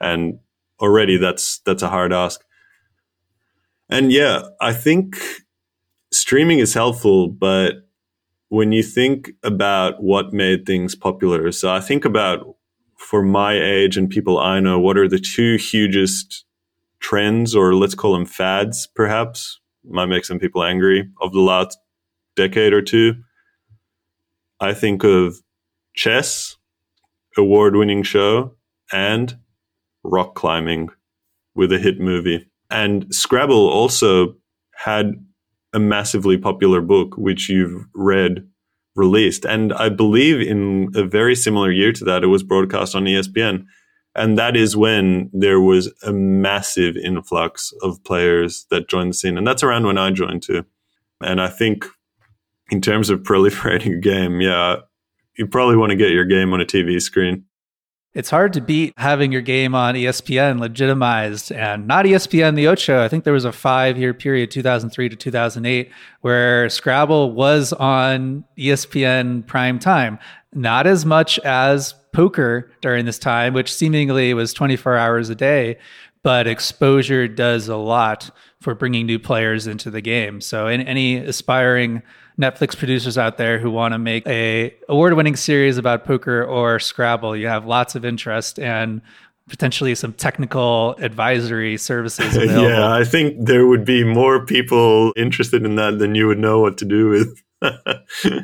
And already that's that's a hard ask. And yeah, I think streaming is helpful, but when you think about what made things popular, so I think about for my age and people I know, what are the two hugest trends, or let's call them fads, perhaps, might make some people angry, of the last decade or two. I think of chess, award winning show, and rock climbing with a hit movie. And Scrabble also had a massively popular book, which you've read, released. And I believe in a very similar year to that, it was broadcast on ESPN. And that is when there was a massive influx of players that joined the scene. And that's around when I joined too. And I think in terms of [LAUGHS] proliferating a game, yeah, you probably want to get your game on a TV screen. It's hard to beat having your game on ESPN legitimized and not ESPN the Ocho. I think there was a five year period, 2003 to 2008, where Scrabble was on ESPN prime time. Not as much as poker during this time, which seemingly was 24 hours a day, but exposure does a lot for bringing new players into the game. So, in, any aspiring Netflix producers out there who want to make a award-winning series about poker or Scrabble, you have lots of interest and potentially some technical advisory services [LAUGHS] available. yeah, I think there would be more people interested in that than you would know what to do with. [LAUGHS]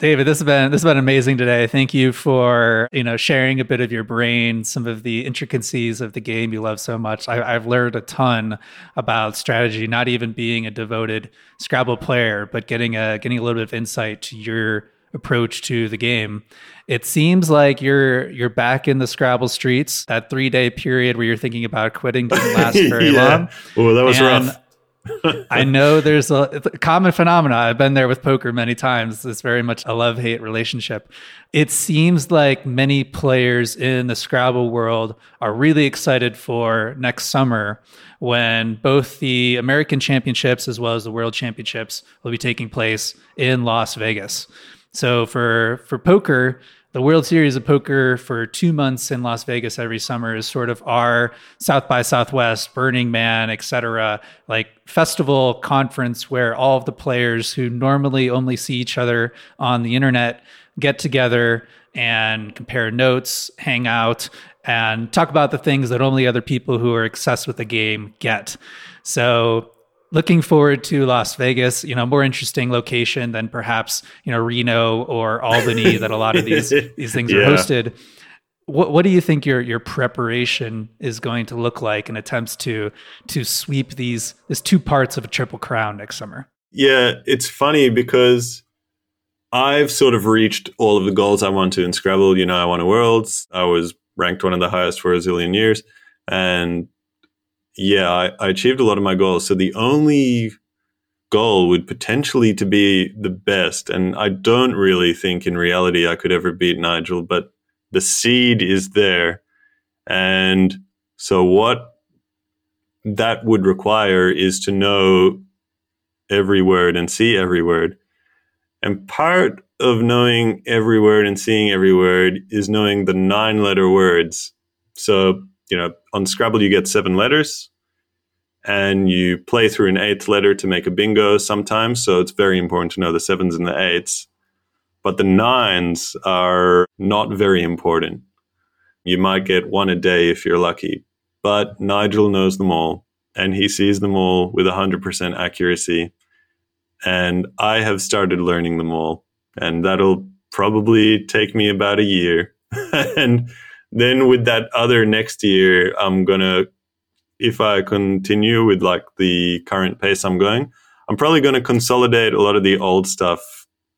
David, this has been this has been amazing today. Thank you for you know sharing a bit of your brain, some of the intricacies of the game you love so much. I, have learned a ton about strategy, not even being a devoted Scrabble player, but getting a getting a little bit of insight to your approach to the game. It seems like you're you're back in the Scrabble streets. That three day period where you're thinking about quitting [LAUGHS] didn't last very yeah. long. Oh, that was and rough. I know there's a, a, common phenomenon. I've been there with poker many times. It's very much a love hate relationship. It seems like many players in the Scrabble world are really excited for next summer when both the American Championships as well as the World Championships will be taking place in Las Vegas. So for for poker, the World Series of Poker for two months in Las Vegas every summer is sort of our South by Southwest, Burning Man, etc. Like festival conference where all of the players who normally only see each other on the internet get together and compare notes, hang out, and talk about the things that only other people who are obsessed with the game get. So looking forward to Las Vegas, you know, more interesting location than perhaps, you know, Reno or Albany that a lot of these [LAUGHS] these things yeah. are hosted. What what do you think your your preparation is going to look like in attempts to to sweep these these two parts of a triple crown next summer? Yeah, it's funny because I've sort of reached all of the goals I want to in Scrabble. You know, I won a Worlds. I was ranked one of the highest for a zillion years. And yeah, I, I achieved a lot of my goals. So the only goal would potentially to be the best. And I don't really think in reality I could ever beat Nigel, but the seed is there. And so what that would require is to know every word and see every word. And part of knowing every word and seeing every word is knowing the nine letter words. So you know, on Scrabble, you get seven letters and you play through an eighth letter to make a bingo sometimes. So it's very important to know the sevens and the eights. But the nines are not very important. You might get one a day if you're lucky. But Nigel knows them all and he sees them all with 100% accuracy. And I have started learning them all. And that'll probably take me about a year. [LAUGHS] and then with that other next year, I'm to, if I continue with like the current pace I'm going, I'm probably to consolidate a lot of the old stuff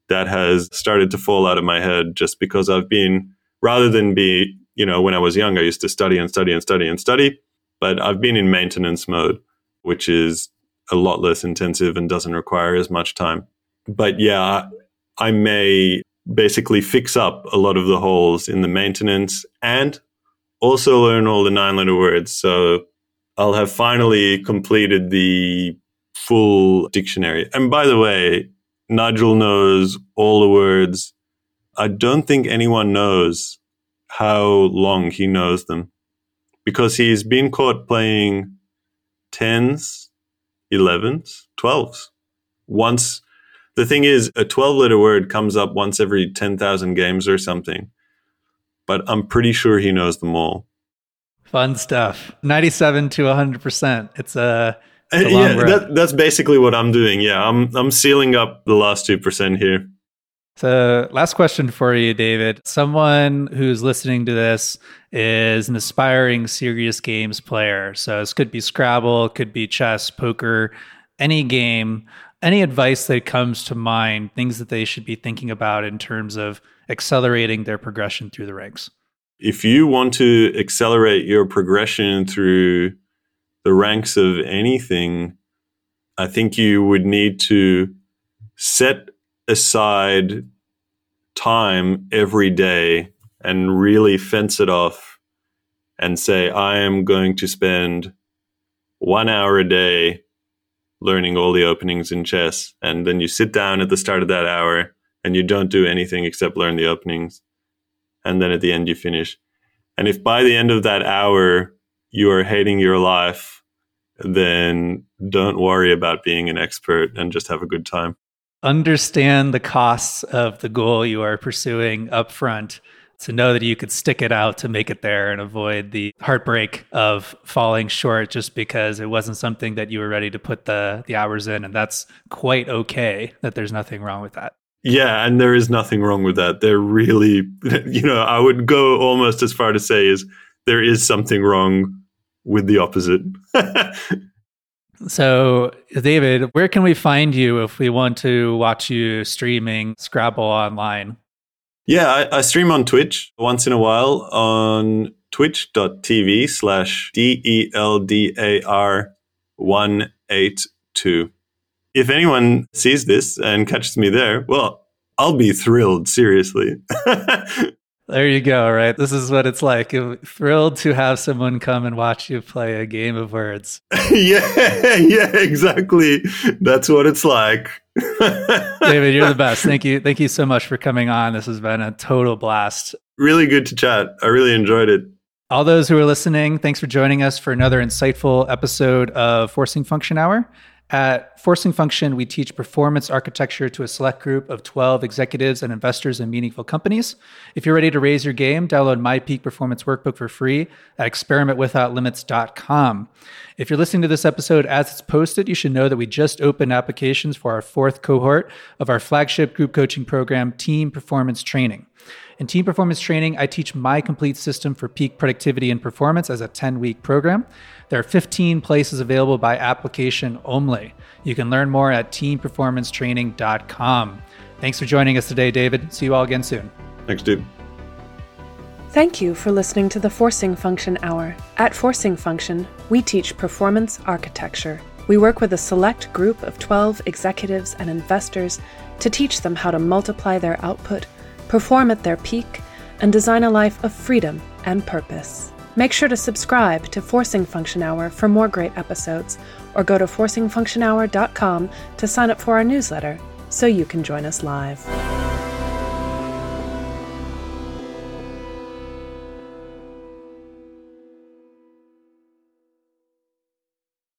that has started to fall out of my head just because I've been, rather than be, you know, when I was young, I used to study and study and study and study, but I've been in maintenance mode, which is a lot less intensive and doesn't require as much time. But yeah, I may basically fix up a lot of the holes in the maintenance and also learn all the nine letter words. So I'll have finally completed the full dictionary. And by the way, Nigel knows all the words. I don't think anyone knows how long he knows them because he's been caught playing tens, elevens, twelves. Once the thing is, a 12 letter word comes up once every 10,000 games or something. But I'm pretty sure he knows them all. Fun stuff. 97 to 100%. It's a. It's a uh, yeah, that, that's basically what I'm doing. Yeah, I'm I'm sealing up the last 2% here. So, last question for you, David. Someone who's listening to this is an aspiring serious games player. So, this could be Scrabble, could be chess, poker, any game any advice that comes to mind, things that they should be thinking about in terms of accelerating their progression through the ranks? If you want to accelerate your progression through the ranks of anything, I think you would need to set aside time every day and really fence it off and say, I am going to spend one hour a day learning all the openings in chess. And then you sit down at the start of that hour and you don't do anything except learn the openings. and then at the end you finish. And if by the end of that hour you are hating your life, then don't worry about being an expert and just have a good time. Understand the costs of the goal you are pursuing upfront to know that you could stick it out to make it there and avoid the heartbreak of falling short just because it wasn't something that you were ready to put the the hours in. And that's quite okay that there's nothing wrong with that. Yeah and there is nothing wrong with that. There really [LAUGHS] you know i would go almost as far to say is there is something wrong with the opposite. [LAUGHS] So david where can we find you if we want to watch you streaming scrabble online yeah, I, I, stream on Twitch once in a while on twitch.tv slash D-E-L-D-A-R 182. If anyone sees this and catches me there, well, I'll be thrilled, seriously. [LAUGHS] there you go, right? This is what it's like. thrilled to have someone come and watch you play a game of words. [LAUGHS] yeah, [LAUGHS] yeah, exactly. That's what it's like. David, you're the best. Thank you. Thank you so much for coming on. This has been a total blast. Really good to chat. I really enjoyed it. All those who are listening, thanks for joining us for another insightful episode of Forcing Function Hour. At Forcing Function, we teach performance architecture to a select group of 12 executives and investors in meaningful companies. If you're ready to raise your game, download my Peak Performance Workbook for free at experimentwithoutlimits.com. If you're listening to this episode as it's posted, you should know that we just opened applications for our fourth cohort of our flagship group coaching program, Team Performance Training. In team performance training, I teach my complete system for peak productivity and performance as a 10 week program. There are 15 places available by application only. You can learn more at teamperformancetraining.com. Thanks for joining us today, David. See you all again soon. Thanks, dude. Thank you for listening to the Forcing Function Hour. At Forcing Function, we teach performance architecture. We work with a select group of 12 executives and investors to teach them how to multiply their output, perform at their peak, and design a life of freedom and purpose. Make sure to subscribe to Forcing Function Hour for more great episodes, or go to forcingfunctionhour.com to sign up for our newsletter so you can join us live.